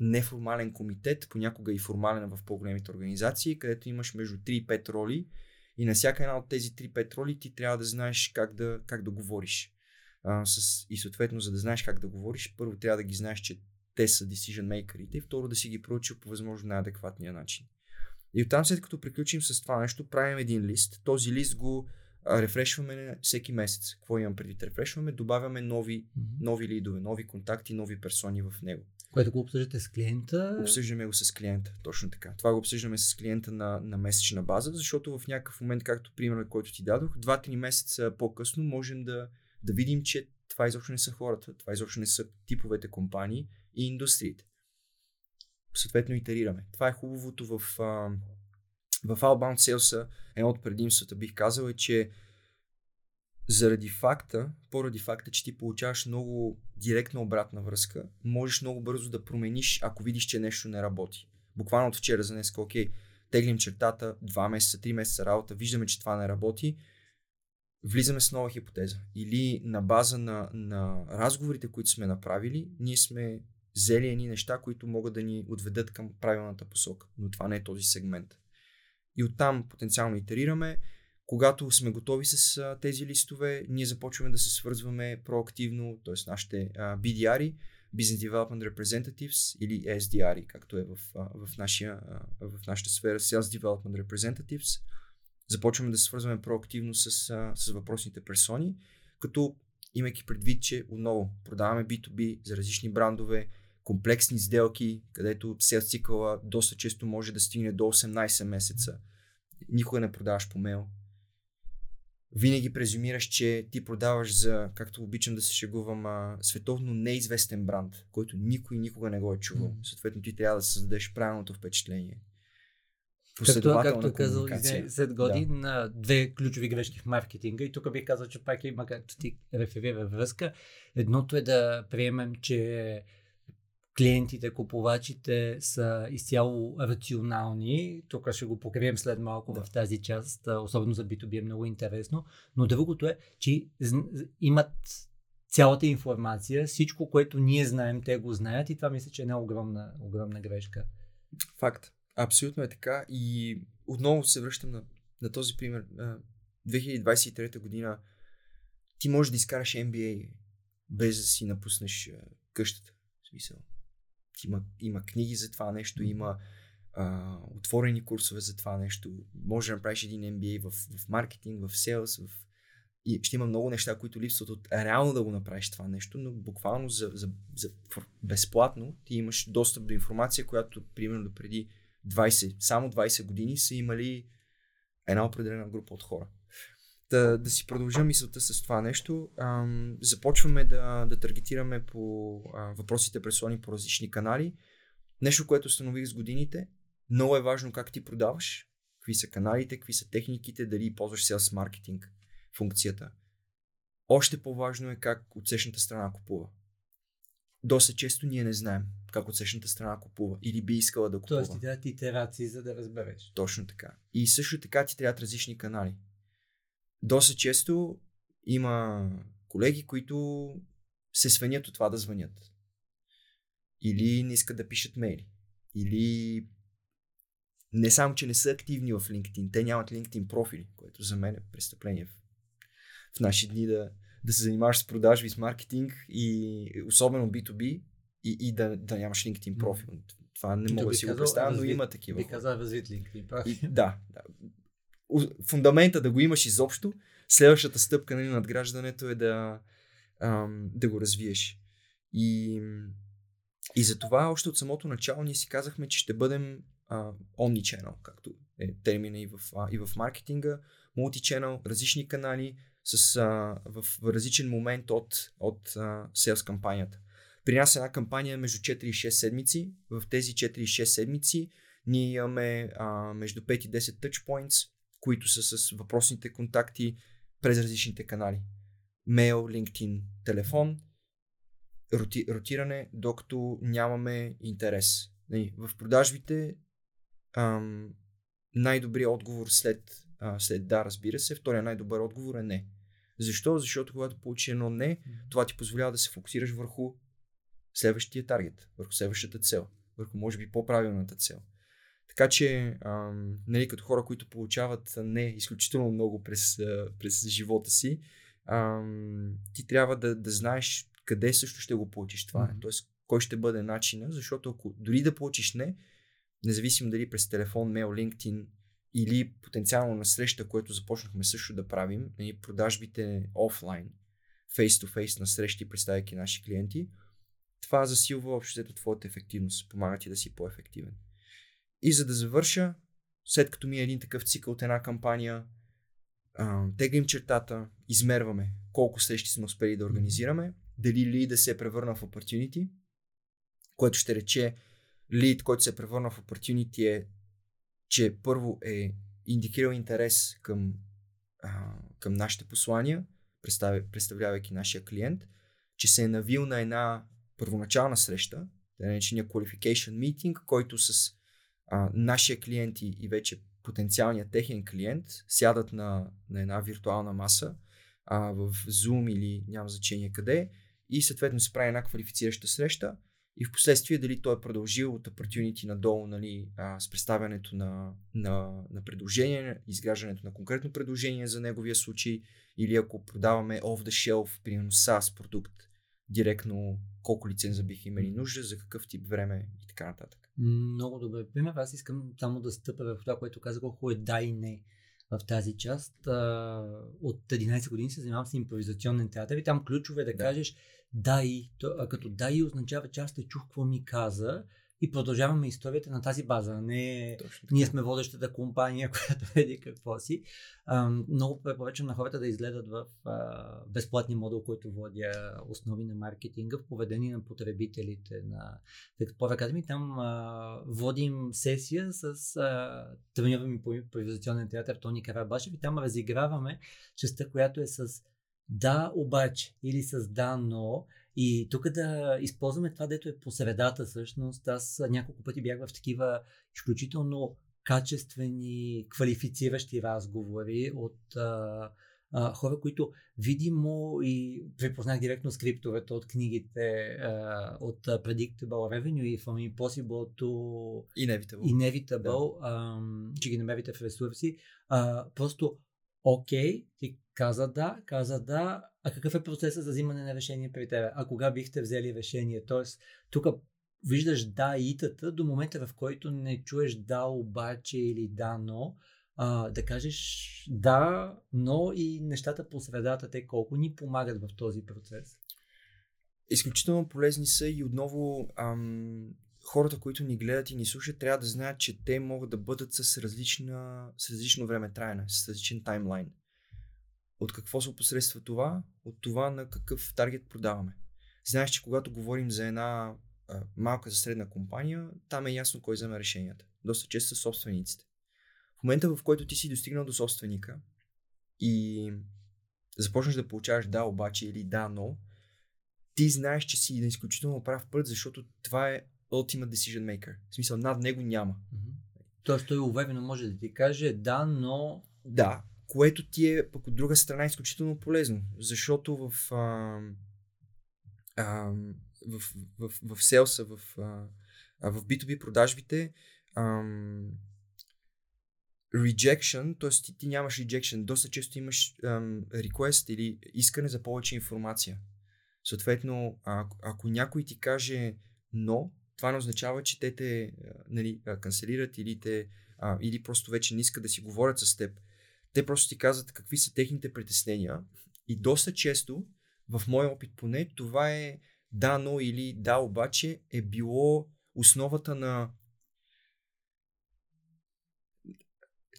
неформален комитет, понякога и формален в по-големите организации, където имаш между 3 и 5 роли и на всяка една от тези 3-5 роли ти трябва да знаеш как да, как да говориш. А, с, и съответно, за да знаеш как да говориш, първо трябва да ги знаеш, че те са decision makerите и второ да си ги проучил по възможно най-адекватния начин. И оттам след като приключим с това нещо, правим един лист. Този лист го рефрешваме всеки месец. Какво имам предвид? Рефрешваме, добавяме нови, нови лидове, нови контакти, нови персони в него. Което го обсъждате с клиента. Обсъждаме го с клиента, точно така. Това го обсъждаме с клиента на, на месечна база, защото в някакъв момент, както примерът, който ти дадох, 2-3 месеца по-късно можем да, да видим, че това изобщо не са хората, това изобщо не са типовете компании и индустриите. Съответно итерираме. Това е хубавото в, а, в Outbound Sales. Едно от предимствата бих казал е, че заради факта, поради факта, че ти получаваш много директна обратна връзка, можеш много бързо да промениш, ако видиш, че нещо не работи. Буквално от вчера за днес, окей, теглим чертата, 2 месеца, 3 месеца работа, виждаме, че това не работи, влизаме с нова хипотеза. Или на база на, на разговорите, които сме направили, ние сме взели едни неща, които могат да ни отведат към правилната посока. Но това не е този сегмент. И оттам потенциално итерираме. Когато сме готови с а, тези листове, ние започваме да се свързваме проактивно, т.е. нашите а, BDR, Business Development Representatives или SDR, както е в, а, в, нашия, а, в нашата сфера Sales Development Representatives. Започваме да се свързваме проактивно с, а, с въпросните персони, като имайки предвид, че отново продаваме B2B за различни брандове, комплексни сделки, където sales цикъла доста често може да стигне до 18 месеца. Никога не продаваш по мейл. Винаги презюмираш, че ти продаваш за, както обичам да се шегувам, а, световно неизвестен бранд, който никой никога не го е чувал. Мгм. Съответно ти трябва да създадеш правилното впечатление. Както, както казал след годин на две ключови грешки в маркетинга и тук бих казал, че пак има, както ти реферира връзка. Едното е да приемем, че клиентите, купувачите са изцяло рационални. Тук ще го покрием след малко Да. в тази част, особено за B2B е много интересно. Но другото е, че имат цялата информация, всичко, което ние знаем, те го знаят и това мисля, че е една огромна, огромна грешка. Факт. Абсолютно е така. И отново се връщам на, на този пример. А, 2023 година ти можеш да изкараш MBA без да си напуснеш къщата. В смисъл. Има, има книги за това нещо, има а, отворени курсове за това нещо. Може да направиш един MBA в, в маркетинг, в селс, в... И ще има много неща, които липсват от реално да го направиш това нещо, но буквално за, за, за безплатно ти имаш достъп до информация, която примерно преди 20, само 20 години са имали една определена група от хора. Да, да си продължа мисълта с това нещо. Ам, започваме да, да таргетираме по а, въпросите преслони по различни канали. Нещо, което установих с годините. Много е важно как ти продаваш, какви са каналите, какви са техниките, дали ползваш с маркетинг функцията. Още по-важно е как отсечната страна купува. Доста често ние не знаем как отсечната страна купува или би искала да купува. Тоест ти трябва итерации, за да разбереш. Точно така. И също така ти трябват различни канали. Доста често има колеги, които се свенят от това да звънят. Или не искат да пишат мейли. Или не само, че не са активни в LinkedIn, те нямат LinkedIn профили, което за мен е престъпление в, в наши дни да, да се занимаваш с продажби, с маркетинг и особено B2B и, и да, да нямаш LinkedIn профил. Това не мога да си го представя, но има такива. Би казал развит LinkedIn профил. Да, да. Фундамента да го имаш изобщо, следващата стъпка на нали, надграждането е да, ам, да го развиеш. И, и за това още от самото начало ние си казахме, че ще бъдем uh, omni-channel, както е термина и в, uh, и в маркетинга, multi-channel, различни канали с, uh, в, различен момент от, от uh, sales кампанията. При нас е една кампания между 4 и 6 седмици. В тези 4 и 6 седмици ние имаме а, между 5 и 10 touchpoints, които са с въпросните контакти през различните канали. Мейл, LinkedIn, телефон, роти, ротиране, докато нямаме интерес. Нали, в продажбите ам, най-добрият отговор след, а, след да, разбира се, втория най-добър отговор е не. Защо? Защото когато получи едно не, това ти позволява да се фокусираш върху следващия таргет, върху следващата цел, върху може би по-правилната цел. Така че, ам, нали, като хора, които получават не изключително много през, през живота си, ам, ти трябва да, да знаеш къде също ще го получиш това. Mm-hmm. Тоест, кой ще бъде начина, защото ако дори да получиш не, независимо дали през телефон, мейл, LinkedIn или потенциално на среща, което започнахме също да правим, нали, продажбите офлайн, face-to-face на срещи, представяйки наши клиенти, това засилва общо твоята ефективност, помага ти да си по-ефективен. И за да завърша, след като ми е един такъв цикъл от една кампания, теглим чертата, измерваме колко срещи сме успели да организираме, дали ли да се е превърна в opportunity, което ще рече лид, който се е превърна в opportunity е, че първо е индикирал интерес към, а, към нашите послания, представлявайки нашия клиент, че се е навил на една първоначална среща, наречения qualification meeting, който с а, нашия клиент и, и вече потенциалният техен клиент сядат на, на една виртуална маса а, в Zoom или няма значение къде и съответно се прави една квалифицираща среща и в последствие дали той е продължил от opportunity надолу нали, а, с представянето на, на, на предложение, изграждането на конкретно предложение за неговия случай или ако продаваме off the shelf, примерно SaaS продукт, директно колко лиценза бих имали нужда, за какъв тип време и така нататък. Много добре. Пример, аз искам само да стъпя в това, което казах, колко е да и не в тази част. От 11 години се занимавам с импровизационен театър и там ключове да, да. кажеш да и. А като да и означава, че аз те чух какво ми каза и продължаваме историята на тази база. Не ние сме водещата компания, която веди какво си. А, много препоръчвам на хората да изгледат в а, безплатния модул, който водя основи на маркетинга в поведение на потребителите на Explore Academy. Там а, водим сесия с треньора ми по импровизационен театър Тони Карабашев и там разиграваме частта, която е с да, обаче или с да, но и тук да използваме това, дето е по средата всъщност. Аз няколко пъти бях в такива изключително качествени, квалифициращи разговори от а, а, хора, които видимо и препознах директно скриптовете от книгите а, от Predictable Revenue и From Impossible to Inevitable, Inevitable да. а, че ги намерите в ресурси. А, просто окей, ти каза да, каза да, а какъв е процесът за взимане на решение при теб? А кога бихте взели решение? Тоест, тук виждаш да и тата до момента, в който не чуеш да, обаче или да, но, а, да кажеш да, но и нещата по средата, те колко ни помагат в този процес? Изключително полезни са и отново ам, хората, които ни гледат и ни слушат, трябва да знаят, че те могат да бъдат с, различна, с различно време траяне, с различен таймлайн. От какво се опосредства това? От това на какъв таргет продаваме. Знаеш, че когато говорим за една а, малка за средна компания, там е ясно кой взема решенията. Доста често са собствениците. В момента, в който ти си достигнал до собственика и започнеш да получаваш да, обаче или да, но, ти знаеш, че си на изключително прав път, защото това е ultimate decision maker. В смисъл, над него няма. Тоест той уверено може да ти каже да, но... Да, което ти е пък от друга страна изключително полезно, защото в, а, а, в, в, в, селса, в, а, в B2B продажбите, а, rejection, т.е. Ти, ти нямаш rejection, доста често имаш um, request или искане за повече информация. Съответно, а, ако някой ти каже но, това не означава, че те те нали, канцелират или, те, а, или просто вече не искат да си говорят с теб. Те просто ти казват какви са техните притеснения и доста често, в моя опит поне, това е да, но или да, обаче е било основата на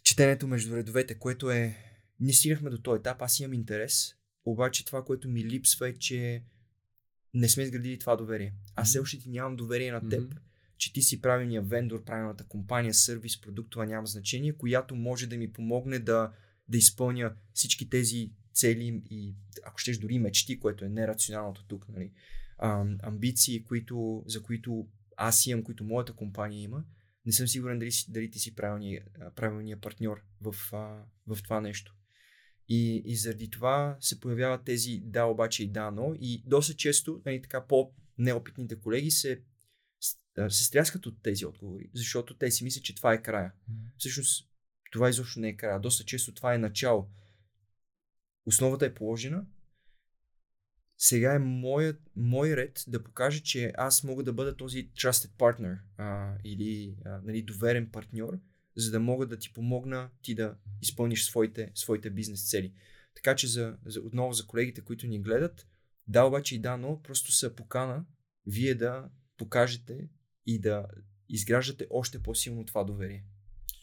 четенето между редовете, което е не стигнахме до този етап, аз имам интерес, обаче това, което ми липсва е, че не сме изградили това доверие. Аз все още ти нямам доверие на теб, mm-hmm. че ти си правилният вендор, правилната компания, сервис, продукт, това няма значение, която може да ми помогне да, да изпълня всички тези цели и, ако щеш, дори мечти, което е нерационалното тук, нали, а, амбиции, които, за които аз имам, които моята компания има, не съм сигурен дали, дали ти си правилният, правилният партньор в, в това нещо. И, и заради това се появяват тези да, обаче и да, но. И доста често нали, така, по-неопитните колеги се, се стряскат от тези отговори, защото те си мислят, че това е края. Всъщност, това изобщо не е края. Доста често това е начало. Основата е положена. Сега е моят, мой ред да покажа, че аз мога да бъда този trusted partner а, или а, нали, доверен партньор, за да мога да ти помогна ти да изпълниш своите, своите бизнес цели. Така че за, за, отново за колегите, които ни гледат, да, обаче и да, но просто са покана вие да покажете и да изграждате още по-силно това доверие.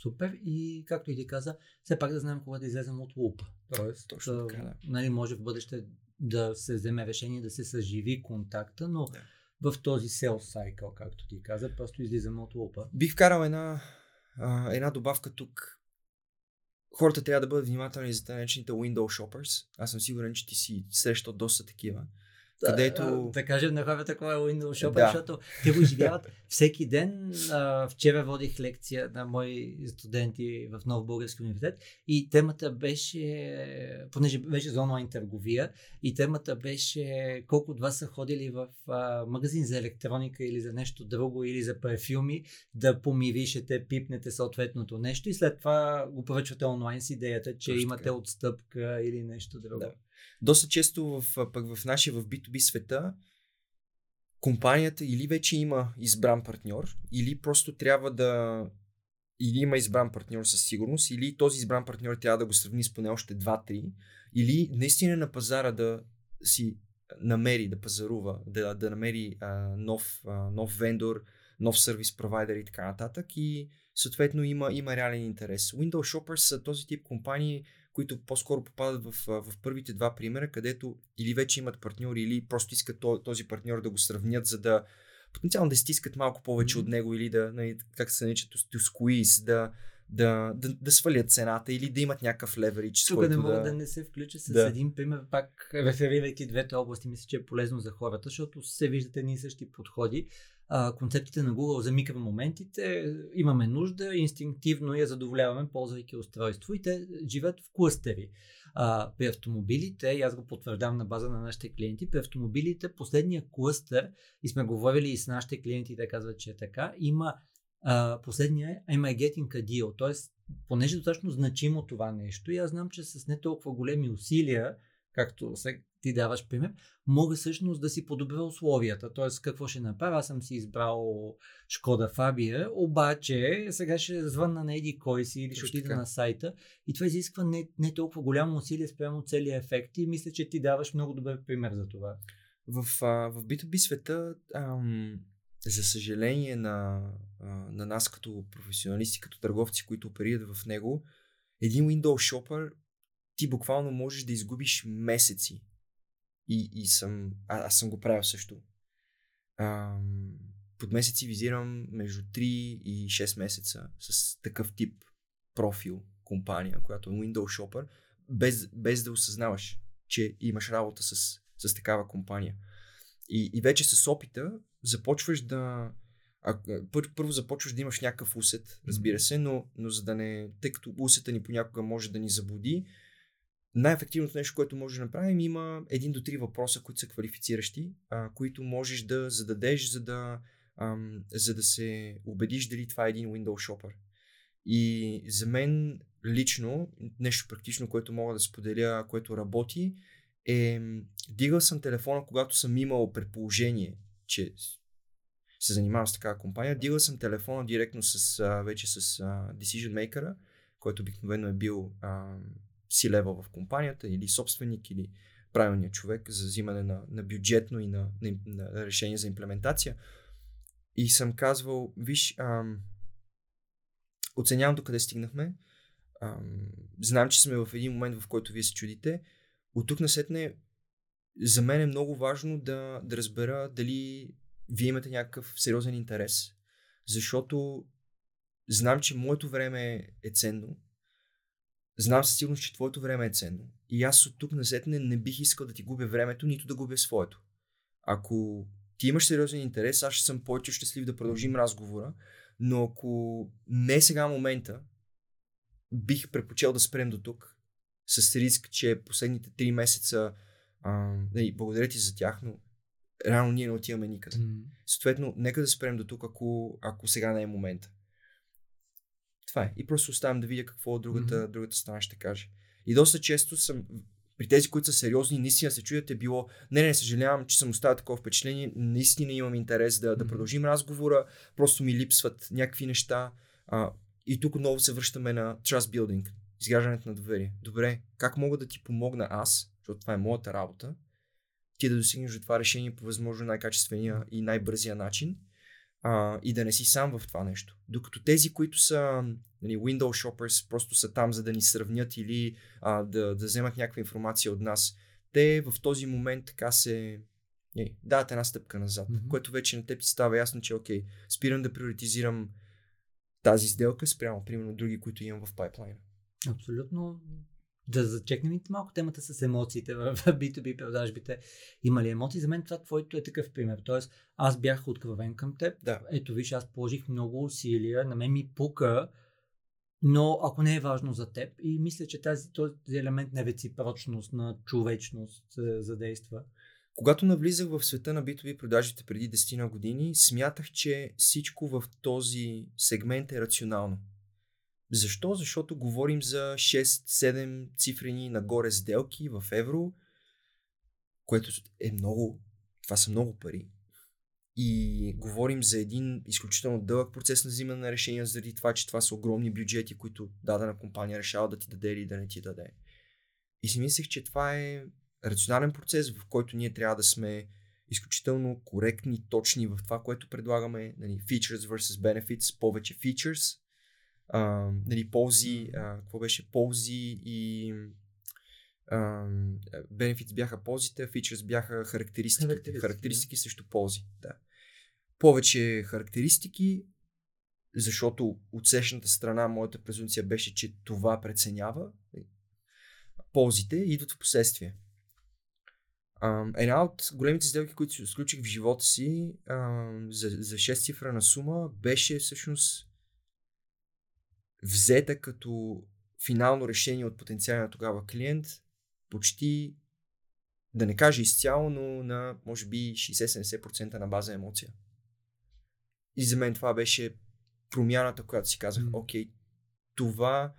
Супер и както и ти каза, все пак да знаем кога да излезем от лупа. Тоест, Точно да, така, да. Нали, може в бъдеще да се вземе решение да се съживи контакта, но да. в този sales cycle, както ти каза, просто излизаме от лупа. Бих вкарал една а, една добавка тук. Хората трябва да бъдат внимателни за наречените window shoppers. Аз съм сигурен, че ти си срещал доста такива където... Да кажем на хората кой е Windows Shopper, да. защото те го изживяват всеки ден. А, вчера водих лекция на мои студенти в Нов Български университет и темата беше, понеже беше за онлайн търговия, и темата беше колко от вас са ходили в а, магазин за електроника или за нещо друго, или за парфюми, да помиришете, пипнете съответното нещо и след това го поръчвате онлайн с идеята, че Точно имате отстъпка или нещо друго. Да. Доста често в, пък в нашия в B2B света компанията или вече има избран партньор, или просто трябва да или има избран партньор със сигурност, или този избран партньор трябва да го сравни с поне още 2-3, или наистина на пазара да си намери, да пазарува, да, да намери а, нов, а, нов вендор, нов сервис провайдер и така нататък и съответно има, има реален интерес. Windows Shoppers са този тип компании, които по-скоро попадат в, в първите два примера, където или вече имат партньори, или просто искат този партньор да го сравнят, за да потенциално да стискат малко повече mm-hmm. от него или да, нали, как се нарича, to squeeze, да, да, да, да свалят цената или да имат някакъв леверидж. Тук не мога да... да не се включа с да. един пример, пак реферирайки двете области, мисля, че е полезно за хората, защото се виждате ни същи подходи а, концепциите на Google за микромоментите, имаме нужда, инстинктивно я задоволяваме, ползвайки устройство и те живеят в клъстери. А, при автомобилите, и аз го потвърждавам на база на нашите клиенти, при автомобилите последния клъстер, и сме говорили и с нашите клиенти, те казват, че е така, има а, последния е Am I getting a deal? т.е. понеже е достатъчно значимо това нещо и аз знам, че с не толкова големи усилия, както се ти даваш пример, мога всъщност да си подобря условията. Тоест, какво ще направя? Аз съм си избрал Шкода Фабия, обаче сега ще звънна на еди кой си или ще отида на сайта и това изисква не, не толкова голямо усилие спрямо целият ефект и мисля, че ти даваш много добър пример за това. В, в B2B света ам, за съжаление на, на нас като професионалисти, като търговци, които оперират в него, един Windows Shopper ти буквално можеш да изгубиш месеци. И, и съм, а, аз съм го правил също. А, под месеци визирам между 3 и 6 месеца с такъв тип профил компания, която е Windows Shopper, без, без да осъзнаваш, че имаш работа с, с такава компания. И, и вече с опита започваш да. А, пър, първо започваш да имаш някакъв усет, разбира се, но, но за да не. Тъй като усета ни понякога може да ни заблуди, най-ефективното нещо, което може да направим, има един до три въпроса, които са квалифициращи, а, които можеш да зададеш, за да, ам, за да се убедиш дали това е един Windows Shopper. И за мен лично, нещо практично, което мога да споделя, което работи, е дигал съм телефона, когато съм имал предположение, че се занимавам с такава компания. Дигал съм телефона директно с, а, вече с а, decision maker, който обикновено е бил а, C-level в компанията или собственик или правилният човек за взимане на, на бюджетно и на, на, на решение за имплементация. И съм казвал, виж, ам, оценявам до къде стигнахме. Ам, знам, че сме в един момент, в който вие се чудите. От тук насетне, за мен е много важно да, да разбера дали вие имате някакъв сериозен интерес. Защото знам, че моето време е ценно. Знам със сигурност, че твоето време е ценно. И аз от тук насетне не бих искал да ти губя времето, нито да губя своето. Ако ти имаш сериозен интерес, аз ще съм повече щастлив да продължим разговора, но ако не е сега момента, бих предпочел да спрем до тук, с риск, че последните 3 месеца, а, нали, благодаря ти за тях, но реално ние не отиваме никъде. Mm. Съответно, нека да спрем до тук, ако, ако сега не е момента. Това е. И просто оставям да видя какво другата, mm-hmm. другата страна ще каже. И доста често съм, при тези, които са сериозни, наистина се чуят е било, не, не, съжалявам, че съм оставил такова впечатление, наистина имам интерес да, да продължим разговора, просто ми липсват някакви неща. А, и тук отново се връщаме на trust building, изграждането на доверие. Добре, как мога да ти помогна аз, защото това е моята работа, ти да достигнеш до това решение по възможно най-качествения и най-бързия начин а, и да не си сам в това нещо. Докато тези, които са нали, Windows Shoppers, просто са там за да ни сравнят или а, да, да вземат някаква информация от нас, те в този момент така се не, дават една стъпка назад, mm-hmm. което вече на теб ти става ясно, че окей, спирам да приоритизирам тази сделка спрямо, примерно, други, които имам в пайплайна. Абсолютно. Да зачекнем и малко темата с емоциите в B2B продажбите. Има ли емоции? За мен това твоето е такъв пример. Тоест, аз бях откровен към теб. Да. Ето виж, аз положих много усилия, на мен ми пука, но ако не е важно за теб, и мисля, че тази, този елемент на реципрочност, на човечност задейства. Когато навлизах в света на B2B продажите преди 10 на години, смятах, че всичко в този сегмент е рационално. Защо? Защото говорим за 6-7 цифрени нагоре сделки в евро, което е много, това са много пари. И говорим за един изключително дълъг процес на взимане на решения, заради това, че това са огромни бюджети, които дадена компания решава да ти даде или да не ти даде. И си мислех, че това е рационален процес, в който ние трябва да сме изключително коректни, точни в това, което предлагаме. Нали, features versus benefits, повече features, а, нали, ползи, а, какво беше, ползи и бенефитс бяха ползите, features бяха характеристики. Характеристики, характеристики да. срещу ползи. Да. Повече характеристики, защото от сешната страна моята презумция беше, че това преценява. Ползите идват в последствие. Една от големите сделки, които сключих в живота си за, за 6 цифра на сума, беше всъщност взета като финално решение от потенциалния тогава клиент, почти да не кажа изцяло, но на може би 60-70% на база емоция. И за мен това беше промяната, която си казах, mm. окей, това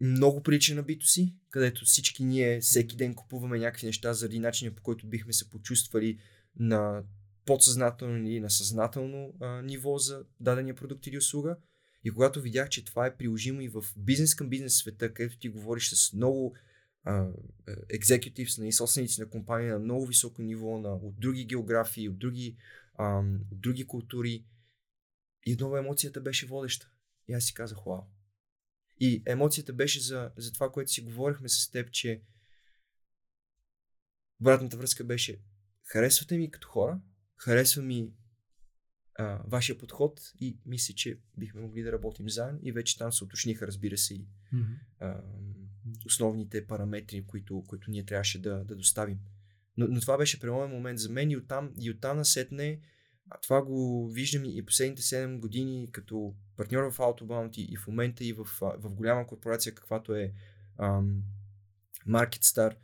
много прилича на бито си, където всички ние всеки ден купуваме някакви неща заради начина по който бихме се почувствали на подсъзнателно или на съзнателно а, ниво за дадения продукт или услуга. И когато видях, че това е приложимо и в бизнес към бизнес света, където ти говориш с много екзекутивс, uh, собственици на компания на много високо ниво, на, от други географии, от други ам, от други култури. И отново емоцията беше водеща. И аз си казах, вау. И емоцията беше за, за това, което си говорихме с теб, че обратната връзка беше харесвате ми като хора, харесва ми а, вашия подход и мисля, че бихме могли да работим заедно и вече там се уточниха, разбира се, и а, основните параметри, които, които ние трябваше да, да доставим. Но, но това беше преломен момент за мен и оттам, и оттам насетне а това го виждам и последните 7 години като партньор в Autobound и, и в момента и в, в голяма корпорация, каквато е ам, MarketStar.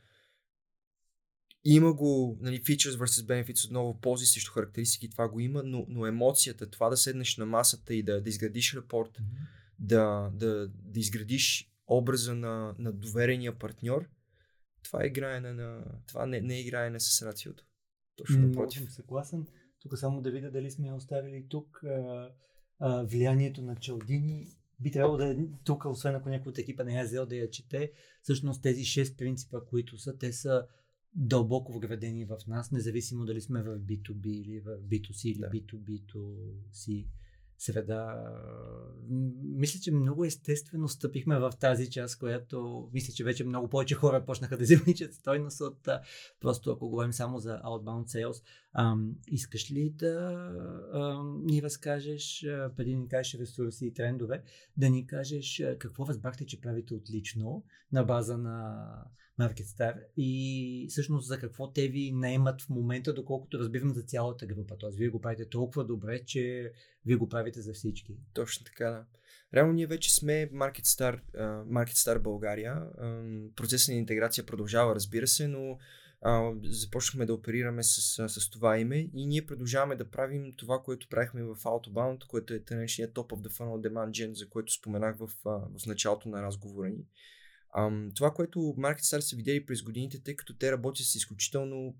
Има го, нали, features versus benefits, отново ползи срещу характеристики, това го има, но, но емоцията, това да седнеш на масата и да, да изградиш репорт, да, да, да изградиш образа на, на доверения партньор, това е играене на... Това не, не е играене с рациото. Точно Много напротив. съм съгласен. Тук само да видя дали сме оставили тук. А, а, влиянието на Чалдини би трябвало да е тук, освен ако някой от екипа не е взел да я чете. Всъщност тези 6 принципа, които са, те са дълбоко вградени в нас, независимо дали сме в B2B или в B2C или Да. B2B2C среда. Мисля, че много естествено стъпихме в тази част, която мисля, че вече много повече хора почнаха да извличат стойност от просто ако говорим само за outbound sales. Ам, искаш ли да ам, ни разкажеш, преди да ни кажеш ресурси и трендове, да ни кажеш какво разбрахте, че правите отлично на база на MarketStar и всъщност за какво те ви наемат в момента, доколкото разбирам за цялата група. Тоест, вие го правите толкова добре, че вие го правите за всички. Точно така, да. Реално ние вече сме MarketStar, MarketStar България. Процесът на интеграция продължава, разбира се, но а, започнахме да оперираме с, с това име и ние продължаваме да правим това, което правихме в Autobound, което е тенечният Top of the Funnel Demand Gen, за което споменах в, в началото на разговора ни. Ам, това, което MarketStar са видели през годините, тъй като те работят с изключително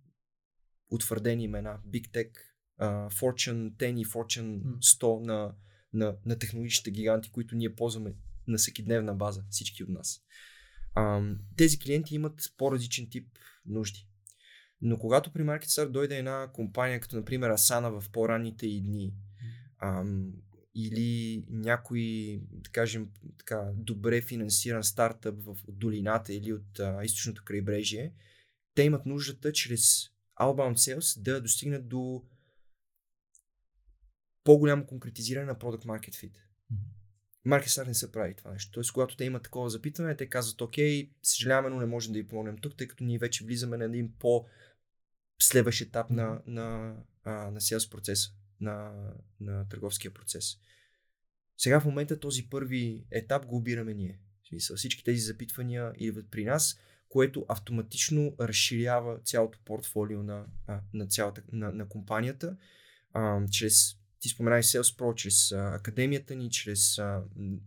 утвърдени имена, Big Tech, а, Fortune 10 и Fortune М. 100 на, на, на технологичните гиганти, които ние ползваме на всекидневна база, всички от нас. Ам, тези клиенти имат по-различен тип нужди. Но когато при MarketStar дойде една компания, като например Asana в по-ранните и дни, ам, или някой, да кажем, така, добре финансиран стартъп в от долината или от а, източното крайбрежие, те имат нуждата чрез outbound sales да достигнат до по-голямо конкретизиране на product market fit. MarketStar не се прави това нещо. Тоест, когато те имат такова запитване, те казват, окей, съжаляваме, но не можем да ви помогнем тук, тъй като ние вече влизаме на един по следващ етап на, на, а, на sales процеса, на, на търговския процес. Сега в момента този първи етап го обираме ние. В смисъл, всички тези запитвания идват при нас, което автоматично разширява цялото портфолио на, на, цялата, на, на компанията, а, чрез ти спомена и Sales Pro, чрез а, академията ни, чрез а,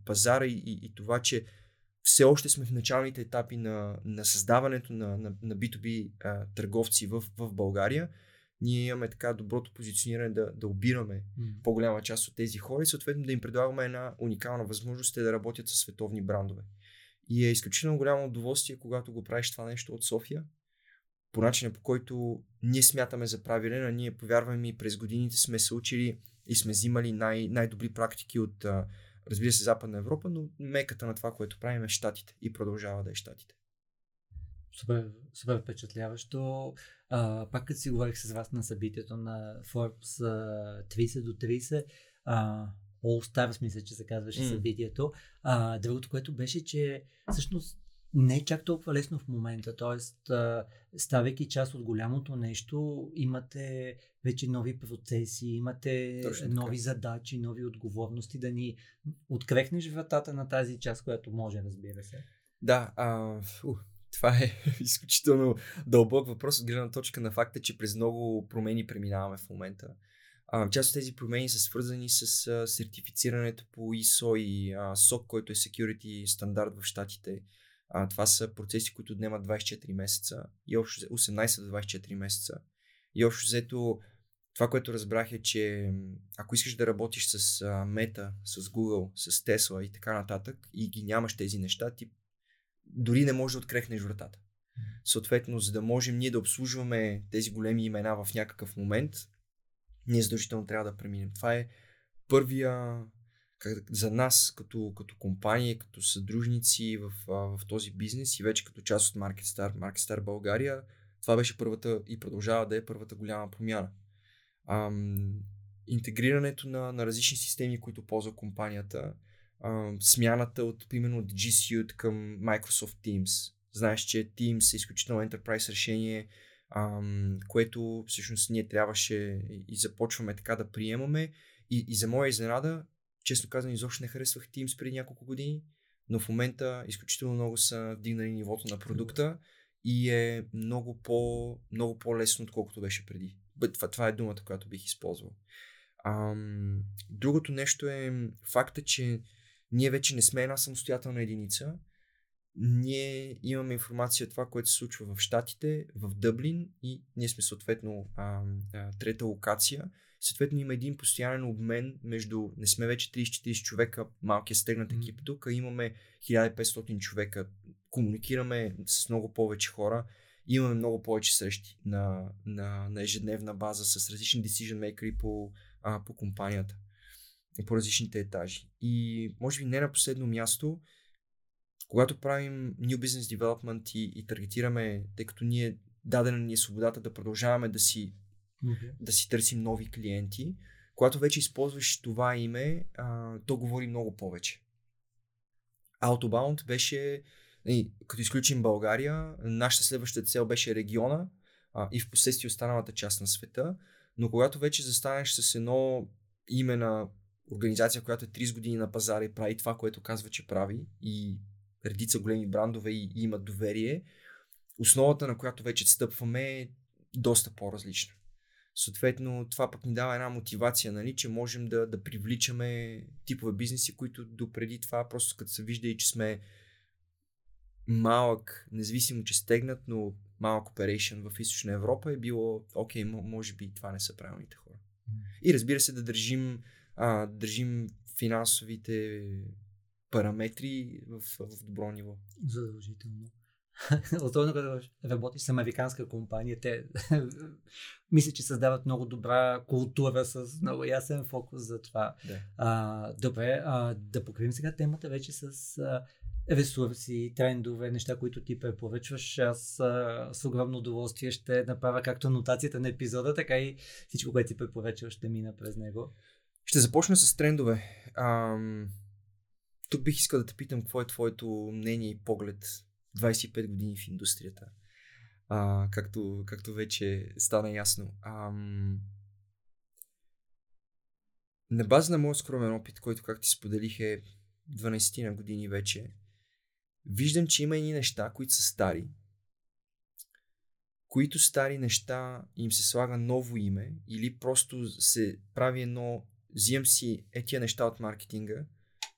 пазара и, и, и това, че все още сме в началните етапи на, на създаването на, на, на B2B а, търговци в, в България. Ние имаме така доброто позициониране да, да обираме по-голяма част от тези хора и съответно да им предлагаме една уникална възможност те да работят с световни брандове. И е изключително голямо удоволствие, когато го правиш това нещо от София, по начина по който ние смятаме за правилен, а ние повярваме и през годините сме се учили и сме взимали най- най-добри практики от, разбира се, Западна Европа, но меката на това, което правим е Штатите и продължава да е Штатите. Супер, супер впечатляващо. А, пак като си говорих с вас на събитието на Forbes а, 30 до 30, а, All Stars мисля, че се казваше М. събитието. А, другото, което беше, че всъщност не е чак толкова лесно в момента. Тоест, ставайки част от голямото нещо, имате вече нови процеси, имате Точно така. нови задачи, нови отговорности, да ни открехнеш вратата на тази част, която може, разбира се. Да, а, фу, това е изключително дълбок въпрос от гледна точка на факта, че през много промени преминаваме в момента. А, част от тези промени са свързани с а, сертифицирането по ISO и а, SOC, който е Security стандарт в Штатите. А, това са процеси, които отнемат 24 месеца и общо взе- 18 до 24 месеца. И общо взето това, което разбрах е, че ако искаш да работиш с а, Meta, с Google, с Tesla и така нататък и ги нямаш тези неща, ти дори не можеш да открехнеш вратата. Съответно, за да можем ние да обслужваме тези големи имена в някакъв момент, ние задължително трябва да преминем. Това е първия как, за нас като, като компания, като съдружници в, в този бизнес и вече като част от MarketStar, MarketStar България, това беше първата и продължава да е първата голяма промяна. Ам, интегрирането на, на различни системи, които ползва компанията, смяната от, примерно, от G Suite към Microsoft Teams. Знаеш, че Teams е изключително enterprise решение, ам, което всъщност ние трябваше и започваме така да приемаме. И, и за моя изненада, честно казвам, изобщо не харесвах Teams преди няколко години, но в момента изключително много са вдигнали нивото на продукта и е много, по, много по-лесно, отколкото беше преди. Това, това е думата, която бих използвал. Ам, другото нещо е факта, че ние вече не сме една самостоятелна единица. Ние имаме информация това, което се случва в Штатите, в Дъблин и ние сме съответно а, а, трета локация. Съответно има един постоянен обмен между, не сме вече 30-40 човека, малкият стегнат екип тук, имаме 1500 човека, комуникираме с много повече хора, имаме много повече срещи на, на, на ежедневна база с различни decision makers по, а, по компанията по различните етажи. И може би не на последно място, когато правим New Business Development и, и таргетираме, тъй като ние дадена ни е свободата да продължаваме да си, okay. да си търсим нови клиенти, когато вече използваш това име, а, то говори много повече. Autobound беше, и, като изключим България, нашата следваща цел беше региона а, и в последствие останалата част на света. Но когато вече застанеш с едно име на организация, която е 30 години на пазара и прави това, което казва, че прави и редица големи брандове и, и имат доверие, основата на която вече стъпваме е доста по-различна. Съответно, това пък ни дава една мотивация, нали, че можем да, да привличаме типове бизнеси, които допреди това, просто като се вижда и че сме малък, независимо, че стегнат, но малък оперейшн в Източна Европа е било, окей, може би това не са правилните хора. И разбира се, да държим, а, държим финансовите параметри в, в добро ниво. Задължително. Особено като работиш с американска компания, те мисля, че създават много добра култура с много ясен фокус за това. Да. А, добре, а, да покривим сега темата вече с а, ресурси, трендове, неща, които ти препоръчваш. Аз а, с огромно удоволствие ще направя както анотацията на епизода, така и всичко, което ти препоръчваш, ще мина през него. Ще започна с трендове. Ам... Тук бих искал да те питам какво е твоето мнение и поглед 25 години в индустрията. А, както, както вече стана ясно. Ам... На база на моят скромен опит, който, както ти споделих, е 12 на години вече, виждам, че има едни неща, които са стари, които стари неща им се слага ново име или просто се прави едно, взимам си е тия неща от маркетинга,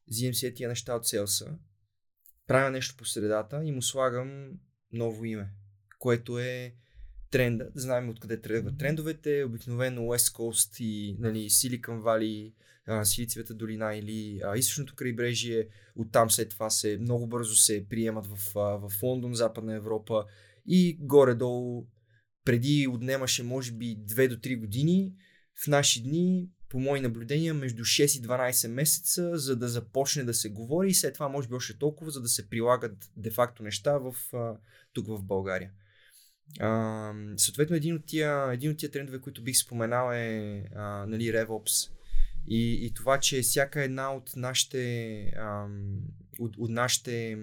взимам си е тия неща от селса, правя нещо по средата и му слагам ново име, което е тренда, да знаем откъде тръгват. Трендовете, обикновено West Coast и нали, Silicon Valley, Силицевата долина или а, източното крайбрежие, оттам след това се много бързо се приемат в, а, в Лондон, Западна Европа и горе-долу преди отнемаше може би 2 до 3 години, в наши дни, по мои наблюдения, между 6 и 12 месеца, за да започне да се говори и след това може би още толкова, за да се прилагат де-факто неща в, тук в България. А, съответно, един от, тия, един от тия трендове, които бих споменал е а, нали, RevOps. И, и това, че всяка една от нашите, ам, от, от нашите,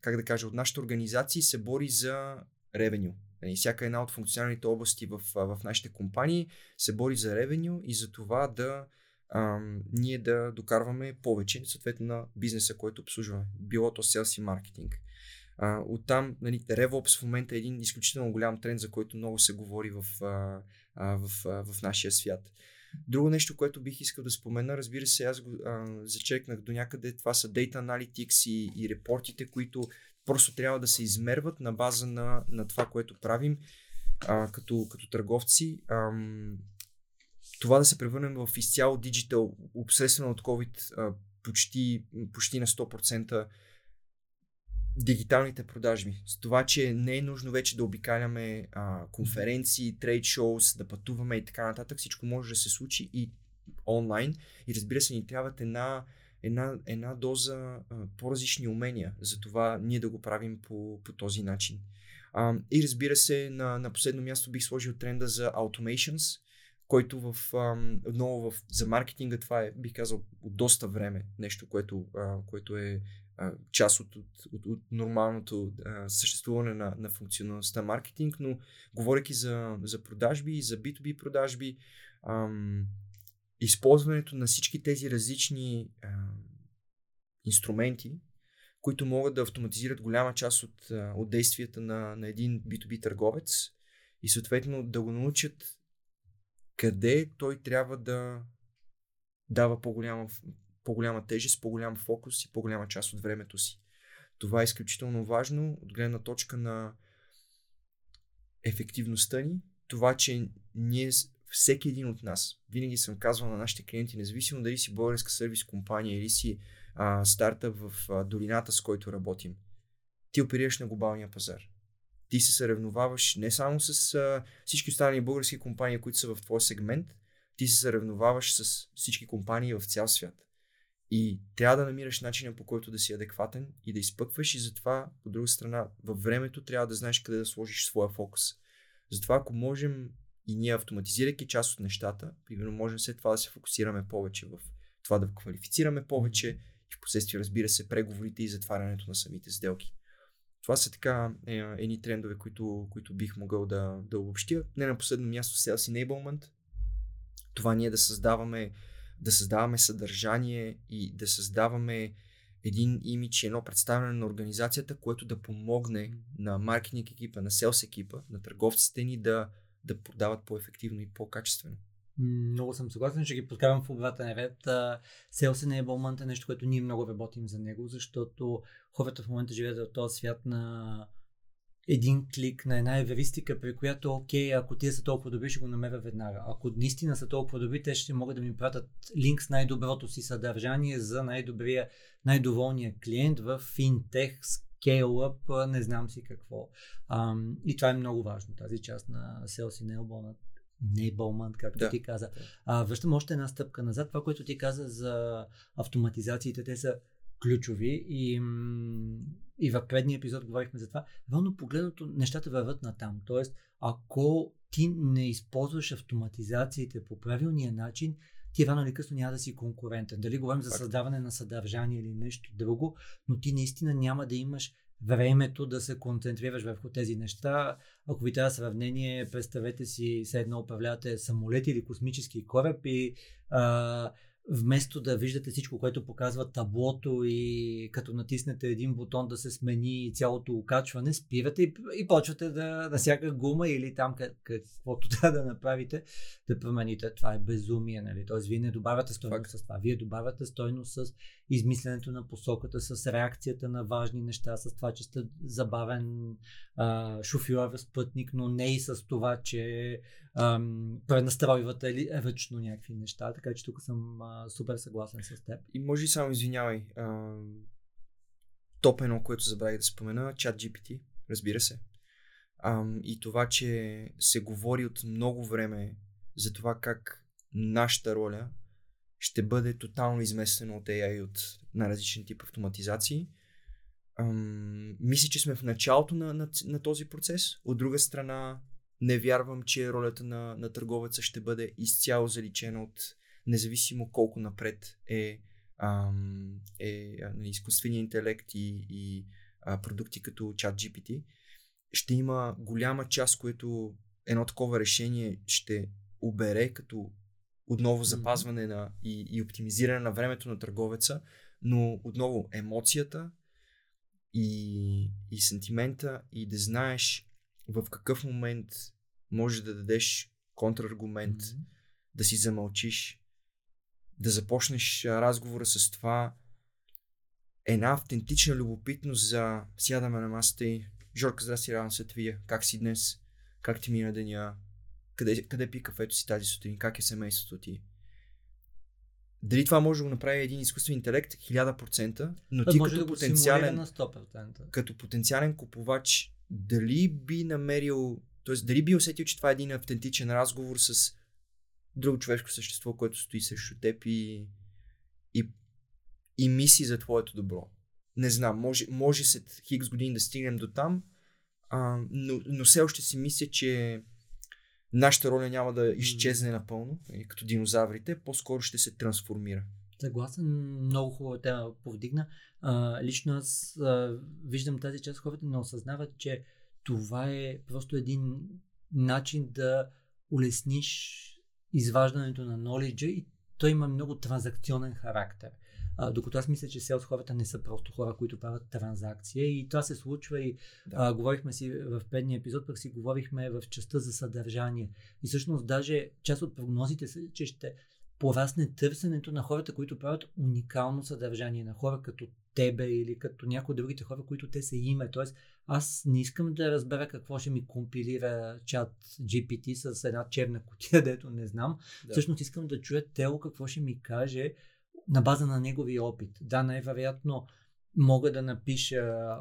как да кажа, от нашите организации се бори за ревеню. Нали, всяка една от функционалните области в, в нашите компании се бори за ревеню и за това да ам, ние да докарваме повече, съответно на бизнеса, който обслужваме. Било то селс и маркетинг. А, оттам, нали, RevOps в момента е един изключително голям тренд, за който много се говори в, а, а, в, а, в нашия свят. Друго нещо, което бих искал да спомена, разбира се, аз го а, зачекнах до някъде, това са Data Analytics и, и репортите, които просто трябва да се измерват на база на, на това, което правим а, като, като търговци. Ам, това да се превърнем в изцяло диджитал, обсесено от COVID а, почти, почти на 100%, дигиталните продажби. С това, че не е нужно вече да обикаляме а, конференции, трейд шоус, да пътуваме и така нататък. Всичко може да се случи и онлайн. И разбира се, ни трябват една, една, една доза а, по-различни умения. Затова ние да го правим по, по този начин. А, и разбира се, на, на последно място бих сложил тренда за automations, който в, а, много в, за маркетинга това е, бих казал, от доста време нещо, което, а, което е а, част от, от, от, от нормалното а, съществуване на, на функционалността маркетинг, но говоряки за, за продажби за B2B продажби, ам, използването на всички тези различни а, инструменти, които могат да автоматизират голяма част от, от действията на, на един B2B търговец и съответно да го научат къде той трябва да дава по-голяма, по-голяма тежест, по-голям фокус и по-голяма част от времето си. Това е изключително важно от гледна точка на ефективността ни, това, че ние, всеки един от нас, винаги съм казвал на нашите клиенти, независимо дали си българска сервис компания или си а, стартъп в а, долината, с който работим, ти оперираш на глобалния пазар. Ти се съревноваваш не само с а, всички останали български компании, които са в твой сегмент, ти се съревноваваш с всички компании в цял свят. И трябва да намираш начина по който да си адекватен и да изпъкваш и затова, от друга страна, във времето трябва да знаеш къде да сложиш своя фокус. Затова, ако можем и ние автоматизирайки част от нещата, примерно можем след това да се фокусираме повече в това да квалифицираме повече, и в последствие, разбира се, преговорите и затварянето на самите сделки. Това са така е, едни трендове, които, които бих могъл да, да обобщя. Не на последно място Sales Enablement. Това ние да създаваме, да създаваме съдържание и да създаваме един имидж едно представяне на организацията, което да помогне на маркетинг екипа, на селс екипа, на търговците ни да, да продават по-ефективно и по-качествено. Много съм съгласен, ще ги подкарам в обратен ред. Sales Enablement е нещо, което ние много работим за него, защото хората в момента живеят в този свят на един клик, на една евристика, при която, окей, ако тия са толкова добри, ще го намеря веднага. Ако наистина са толкова добри, те ще могат да ми пратят линк с най-доброто си съдържание за най-добрия, най-доволния клиент в финтех, scale-up, не знам си какво. и това е много важно, тази част на Sales Enablement enablement, както да. ти каза. А, връщам още една стъпка назад. Това, което ти каза за автоматизациите, те са ключови и, и в предния епизод говорихме за това. Реално погледното, нещата върват на там. Тоест, ако ти не използваш автоматизациите по правилния начин, ти рано или късно няма да си конкурентен. Дали говорим за създаване на съдържание или нещо друго, но ти наистина няма да имаш времето да се концентрираш върху тези неща. Ако ви трябва сравнение, представете си, все едно управлявате самолет или космически кораб и а, вместо да виждате всичко, което показва таблото и като натиснете един бутон да се смени цялото окачване, спирате и, и почвате да на всяка гума или там каквото трябва да направите, да промените. Това е безумие, нали? Тоест, вие не добавяте стойност с това. Вие добавяте стойност с измисленето на посоката, с реакцията на важни неща, с това, че сте забавен а, шофьор, спътник, но не и с това, че ам, пренастройвате ръчно някакви неща. Така че тук съм а, супер съгласен с теб. И може и само извинявай. А, топ едно, което забравих да спомена, чат GPT, разбира се. А, и това, че се говори от много време за това как нашата роля ще бъде тотално изместена от AI от на различен тип автоматизации. Ам, мисля, че сме в началото на, на, на този процес. От друга страна, не вярвам, че ролята на, на търговеца ще бъде изцяло заличена от независимо колко напред е, ам, е нали, изкуствения интелект и, и а, продукти като ChatGPT. Ще има голяма част, което едно такова решение ще обере като отново запазване на и, и оптимизиране на времето на търговеца, но отново емоцията и, и сентимента и да знаеш в какъв момент можеш да дадеш контраргумент, mm-hmm. да си замълчиш, да започнеш разговора с това една автентична любопитност за сядаме на масата и Жорка, здрасти, радвам се вие. Как си днес? Как ти мина деня? Къде, къде пи кафето си тази сутрин? Как е семейството ти? дали това може да го направи един изкуствен интелект 1000%, но ти може като да потенциален, на 100%. като потенциален купувач, дали би намерил, т.е. дали би усетил, че това е един автентичен разговор с друго човешко същество, което стои срещу теб и, и, и мисли за твоето добро. Не знам, може, може след хикс години да стигнем до там, а, но, но все още си мисля, че нашата роля няма да изчезне напълно, като динозаврите, по-скоро ще се трансформира. Съгласен, много хубава тема повдигна. А, лично аз а, виждам тази част, хората не осъзнават, че това е просто един начин да улесниш изваждането на knowledge и той има много транзакционен характер. А, докато аз мисля, че селс хората не са просто хора, които правят транзакция и това се случва и да. а, говорихме си в предния епизод, пък си говорихме в частта за съдържание. И всъщност даже част от прогнозите са, че ще порасне търсенето на хората, които правят уникално съдържание, на хора като тебе или като някои от другите хора, които те са име. Тоест, аз не искам да разбера какво ще ми компилира чат GPT с една черна котия, дето не знам. Да. Всъщност искам да чуя Тело какво ще ми каже на база на неговия опит. Да, най-вероятно мога да напиша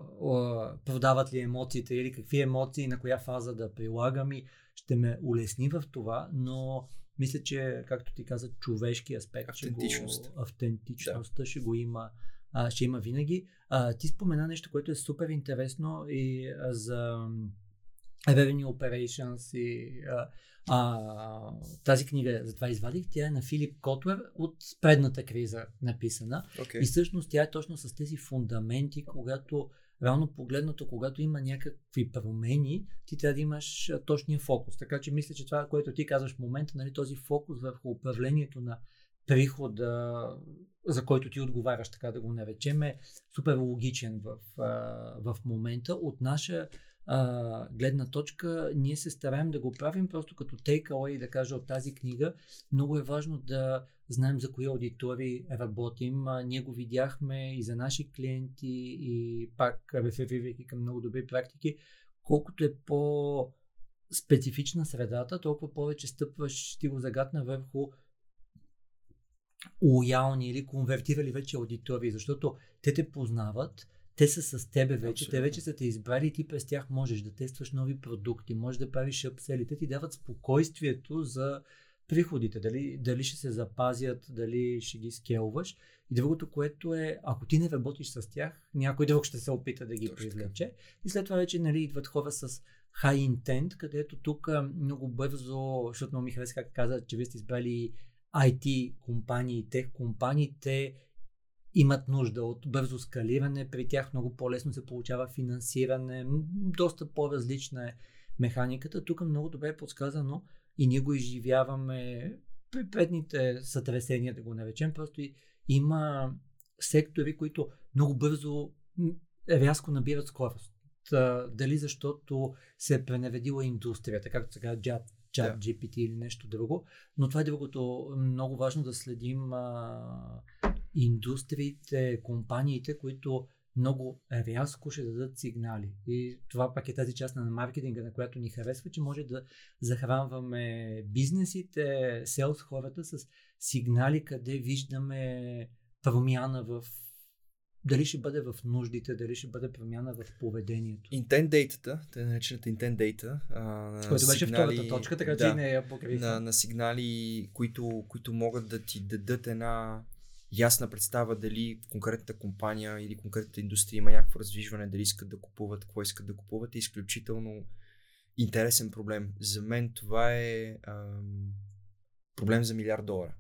продават ли емоциите или какви емоции на коя фаза да прилагам и ще ме улесни в това, но мисля, че, както ти каза, човешки аспект, Автентичност. Ще го, автентичността да. ще го има а, ще има винаги. А, ти спомена нещо, което е супер интересно и а, за Revenue Operations и а, а, тази книга, затова извадих, тя е на Филип Котлер от предната криза написана. Okay. И всъщност тя е точно с тези фундаменти, когато реално погледнато, когато има някакви промени, ти трябва да имаш точния фокус. Така че мисля, че това, което ти казваш в момента, нали, този фокус върху управлението на прихода, за който ти отговаряш, така да го наречем, е супер логичен в, в момента. От наша а, гледна точка, ние се стараем да го правим просто като take away, да кажа от тази книга. Много е важно да знаем за кои аудитори работим. А, ние го видяхме и за наши клиенти и пак реферирайки към много добри практики. Колкото е по специфична средата, толкова повече стъпваш, ти го загадна върху лоялни или конвертирали вече аудитории, защото те те познават, те са с тебе вече, Абсолютно. те вече са те избрали и ти през тях можеш да тестваш нови продукти, можеш да правиш апсели, те ти дават спокойствието за приходите, дали, дали ще се запазят, дали ще ги скелваш. И другото, което е, ако ти не работиш с тях, някой друг ще се опита да ги Точно. привлече. И след това вече нали, идват хора с high intent, където тук много бързо, защото много ми хареса как каза, че вие сте избрали IT компании, тех компаниите имат нужда от бързо скалиране, при тях много по-лесно се получава финансиране, доста по-различна е механиката. Тук много добре е подсказано и ние го изживяваме при предните сътресения, да го наречем. Просто има сектори, които много бързо рязко набират скорост. Дали защото се е пренаведила индустрията, както сега джат чат yeah. GPT или нещо друго. Но това е другото много важно да следим а, индустриите, компаниите, които много рязко ще дадат сигнали. И това пак е тази част на маркетинга, на която ни харесва, че може да захранваме бизнесите, селс хората с сигнали, къде виждаме промяна в дали ще бъде в нуждите, дали ще бъде промяна в поведението. Intent data, те наречената intent data. А, Което беше сигнали, втората точка, така да, че не я покриха. На, на сигнали, които, които могат да ти дадат една ясна представа дали конкретната компания или конкретната индустрия има някакво раздвижване, дали искат да купуват, какво искат да купуват, е изключително интересен проблем. За мен това е ам, проблем за милиард долара.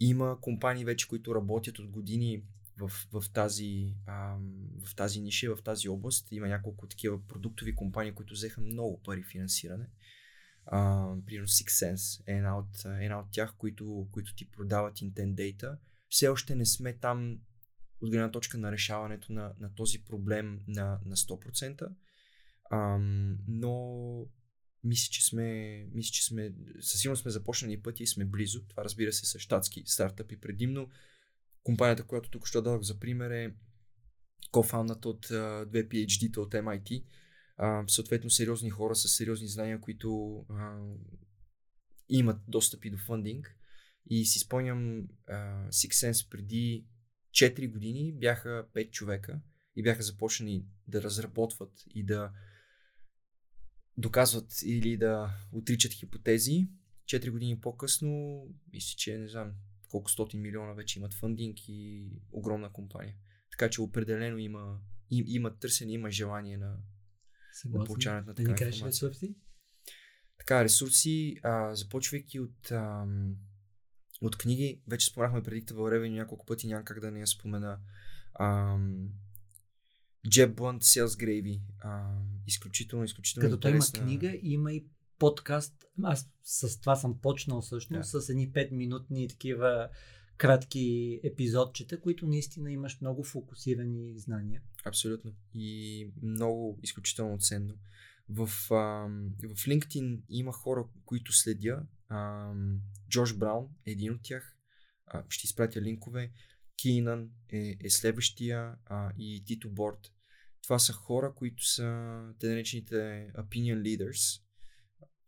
Има компании вече, които работят от години в, в, тази, а, в тази ниша, в тази област. Има няколко такива продуктови компании, които взеха много пари финансиране. Примерно Sense е една от, една от тях, които, които ти продават Intent Data. Все още не сме там от гледна точка на решаването на, на този проблем на, на 100%. Um, но мисля, че сме, мисля, че сме, със сигурност сме започнали пътя и сме близо. Това разбира се са щатски стартъпи предимно. Компанията, която тук ще дадох за пример е кофаундната от uh, две PhD-та от MIT. Uh, съответно сериозни хора с сериозни знания, които uh, имат достъп и до фандинг. И си спомням uh, Six Sense преди 4 години бяха 5 човека и бяха започнали да разработват и да доказват или да отричат хипотези. 4 години по-късно, мисля, че не знам колко стотин милиона вече имат фандинг и огромна компания. Така че определено има, им, има търсене, има желание на, на получаването на така да информация. ресурси? Така, ресурси, а, започвайки от, а, от книги, вече споменахме това време няколко пъти, няма как да не я спомена. А, Джеб Блънт, Селс Gravy. А, изключително, изключително Като интересна... той има книга, има и подкаст. Аз с това съм почнал всъщност, да. с едни 5-минутни такива кратки епизодчета, които наистина имаш много фокусирани знания. Абсолютно. И много изключително ценно. В, а, в LinkedIn има хора, които следя. Джош Браун е един от тях. А, ще изпратя линкове. Кинан е, е следващия а, и Тито Борд. Това са хора, които са те наречените opinion leaders.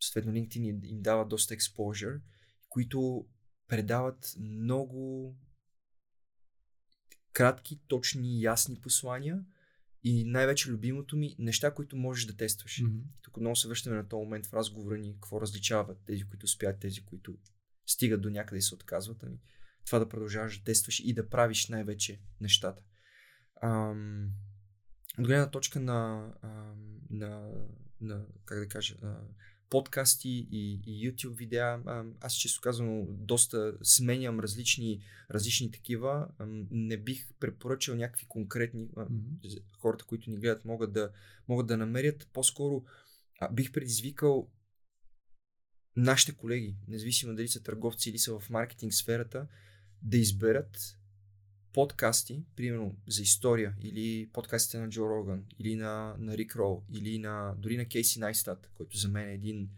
Съответно, LinkedIn им дава доста exposure, които предават много кратки, точни, ясни послания и най-вече любимото ми неща, които можеш да тестваш. Mm-hmm. Тук много се връщаме на този момент в разговора ни, какво различават тези, които успят, тези, които стигат до някъде и се отказват. Ами, това да продължаваш да тестваш и да правиш най-вече нещата. Ам, от гледна точка на, на, на как да кажа, подкасти и, и YouTube видеа. Аз често казвам, доста сменям различни, различни такива. Не бих препоръчал някакви конкретни mm-hmm. хората, които ни гледат, могат да, могат да намерят. По-скоро бих предизвикал нашите колеги, независимо дали са търговци или са в маркетинг сферата, да изберат подкасти, примерно за история, или подкастите на Джо Роган, или на, на Рик Рол, или на, дори на Кейси Найстат, който за мен е един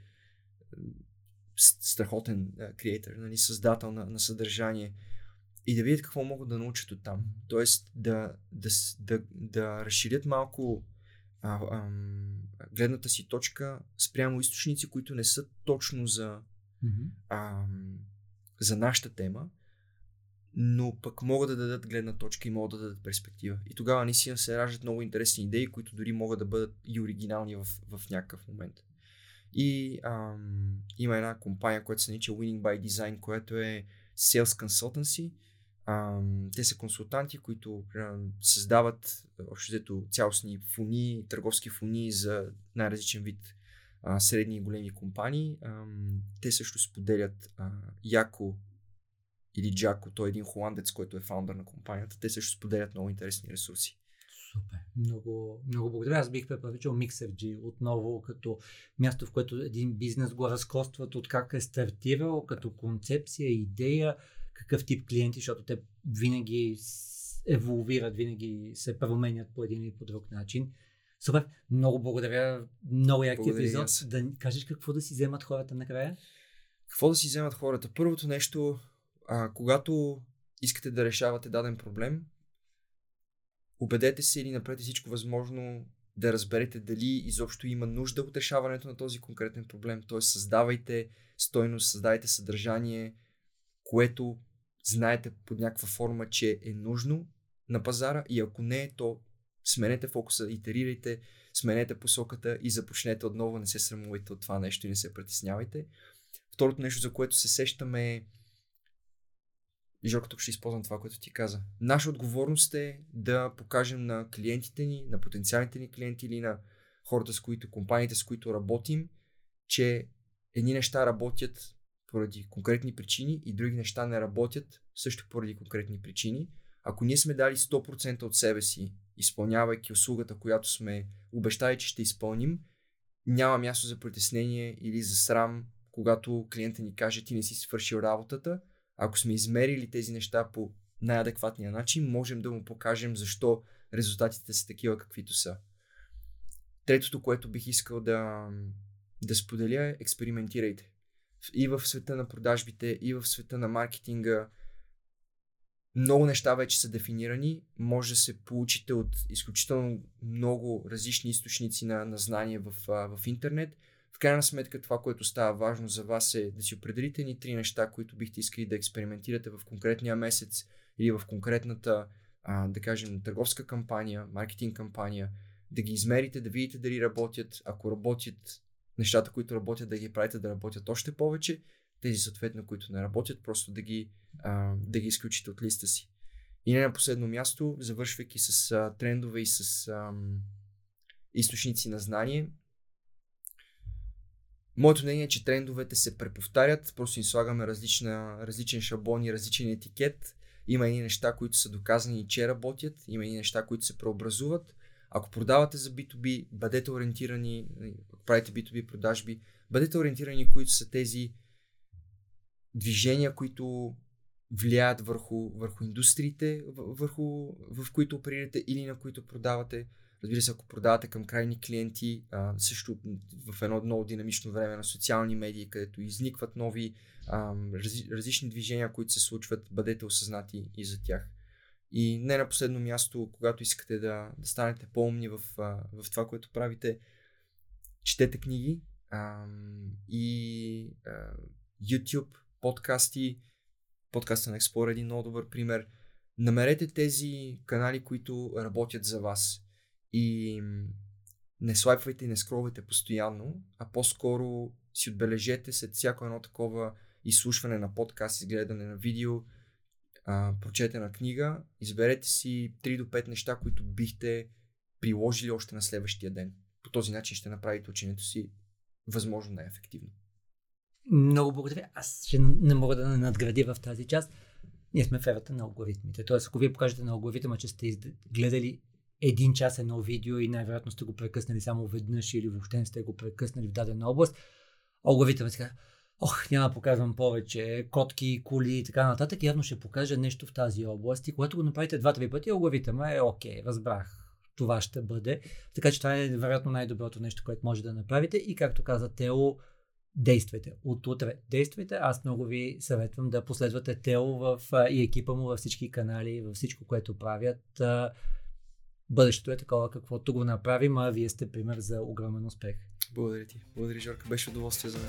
страхотен креатор, нали, създател на, на съдържание и да видят какво могат да научат от там. Тоест да, да, да, да разширят малко а, а, гледната си точка спрямо източници, които не са точно за, mm-hmm. а, за нашата тема, но пък могат да дадат гледна точка и могат да дадат перспектива. И тогава наистина се раждат много интересни идеи, които дори могат да бъдат и оригинални в, в някакъв момент. И ам, има една компания, която се нарича Winning by Design, която е Sales Consultancy. Ам, те са консултанти, които ам, създават общо цялостни фони, търговски фони за най-различен вид а, средни и големи компании. Ам, те също споделят а, яко или Джако, той е един холандец, който е фаундър на компанията. Те също споделят много интересни ресурси. Супер. Много, много благодаря. Аз бих препоръчал MixerG отново като място, в което един бизнес го разкостват от как е стартирал, като концепция, идея, какъв тип клиенти, защото те винаги еволвират, винаги се променят по един или по друг начин. Супер, много благодаря. Много яки епизод. Да кажеш какво да си вземат хората накрая? Какво да си вземат хората? Първото нещо, а, когато искате да решавате даден проблем, убедете се или направете всичко възможно да разберете дали изобщо има нужда от решаването на този конкретен проблем. Т.е. създавайте стойност, създавайте съдържание, което знаете под някаква форма, че е нужно на пазара и ако не, то сменете фокуса, итерирайте, сменете посоката и започнете отново, не се срамувайте от това нещо и не се притеснявайте. Второто нещо, за което се сещаме е и Жорко, тук ще използвам това, което ти каза. Наша отговорност е да покажем на клиентите ни, на потенциалните ни клиенти или на хората, с които, компаниите, с които работим, че едни неща работят поради конкретни причини и други неща не работят също поради конкретни причини. Ако ние сме дали 100% от себе си, изпълнявайки услугата, която сме обещали, че ще изпълним, няма място за притеснение или за срам, когато клиента ни каже, ти не си свършил работата, ако сме измерили тези неща по най-адекватния начин, можем да му покажем защо резултатите са такива каквито са. Третото, което бих искал да, да споделя е експериментирайте. И в света на продажбите, и в света на маркетинга. Много неща вече са дефинирани. Може да се получите от изключително много различни източници на, на знания в, в интернет, В крайна сметка това, което става важно за вас е да си определите ни три неща, които бихте искали да експериментирате в конкретния месец или в конкретната, а, да кажем, търговска кампания, маркетинг кампания, да ги измерите, да видите дали работят. Ако работят нещата, които работят, да ги правите да работят още повече. Тези, съответно, които не работят, просто да ги, а, да ги изключите от листа си. И не на последно място, завършвайки с а, трендове и с а, източници на знание, Моето мнение е, че трендовете се преповтарят, просто им слагаме различна, различен шаблон и различен етикет. Има и неща, които са доказани, че работят, има и неща, които се преобразуват. Ако продавате за B2B, бъдете ориентирани, ако правите B2B продажби, бъдете ориентирани, които са тези движения, които влияят върху, върху индустриите, върху, в които оперирате или на които продавате. Разбира се, ако продавате към крайни клиенти, а, също в едно много динамично време на социални медии, където изникват нови а, раз, различни движения, които се случват, бъдете осъзнати и за тях. И не на последно място, когато искате да, да станете по-умни в, в това, което правите, четете книги а, и а, YouTube, подкасти. Подкаста на Explorer е един много добър пример. Намерете тези канали, които работят за вас. И не слайпвайте и не скролвайте постоянно, а по-скоро си отбележете след всяко едно такова изслушване на подкаст, изгледане на видео, а, прочетена книга, изберете си 3 до 5 неща, които бихте приложили още на следващия ден. По този начин ще направите ученето си възможно най-ефективно. Много благодаря. Аз ще не мога да надградя в тази част. Ние сме в ерата на алгоритмите. Тоест, ако вие покажете на алгоритъма, че сте гледали един час едно видео и най-вероятно сте го прекъснали само веднъж или въобще не сте го прекъснали в дадена област, алгоритъмът сега ох, няма да показвам повече котки, коли и така нататък, явно ще покажа нещо в тази област и когато го направите два-три пъти, алгоритъма е окей, разбрах, това ще бъде. Така че това е вероятно най-доброто нещо, което може да направите и както каза Тео, действайте. От утре действайте. Аз много ви съветвам да последвате Тео в, и екипа му във всички канали, във всичко, което правят. Бъдещето е такова, каквото го направим, а вие сте пример за огромен успех. Благодаря ти. Благодаря, Жорка. Беше удоволствие за мен.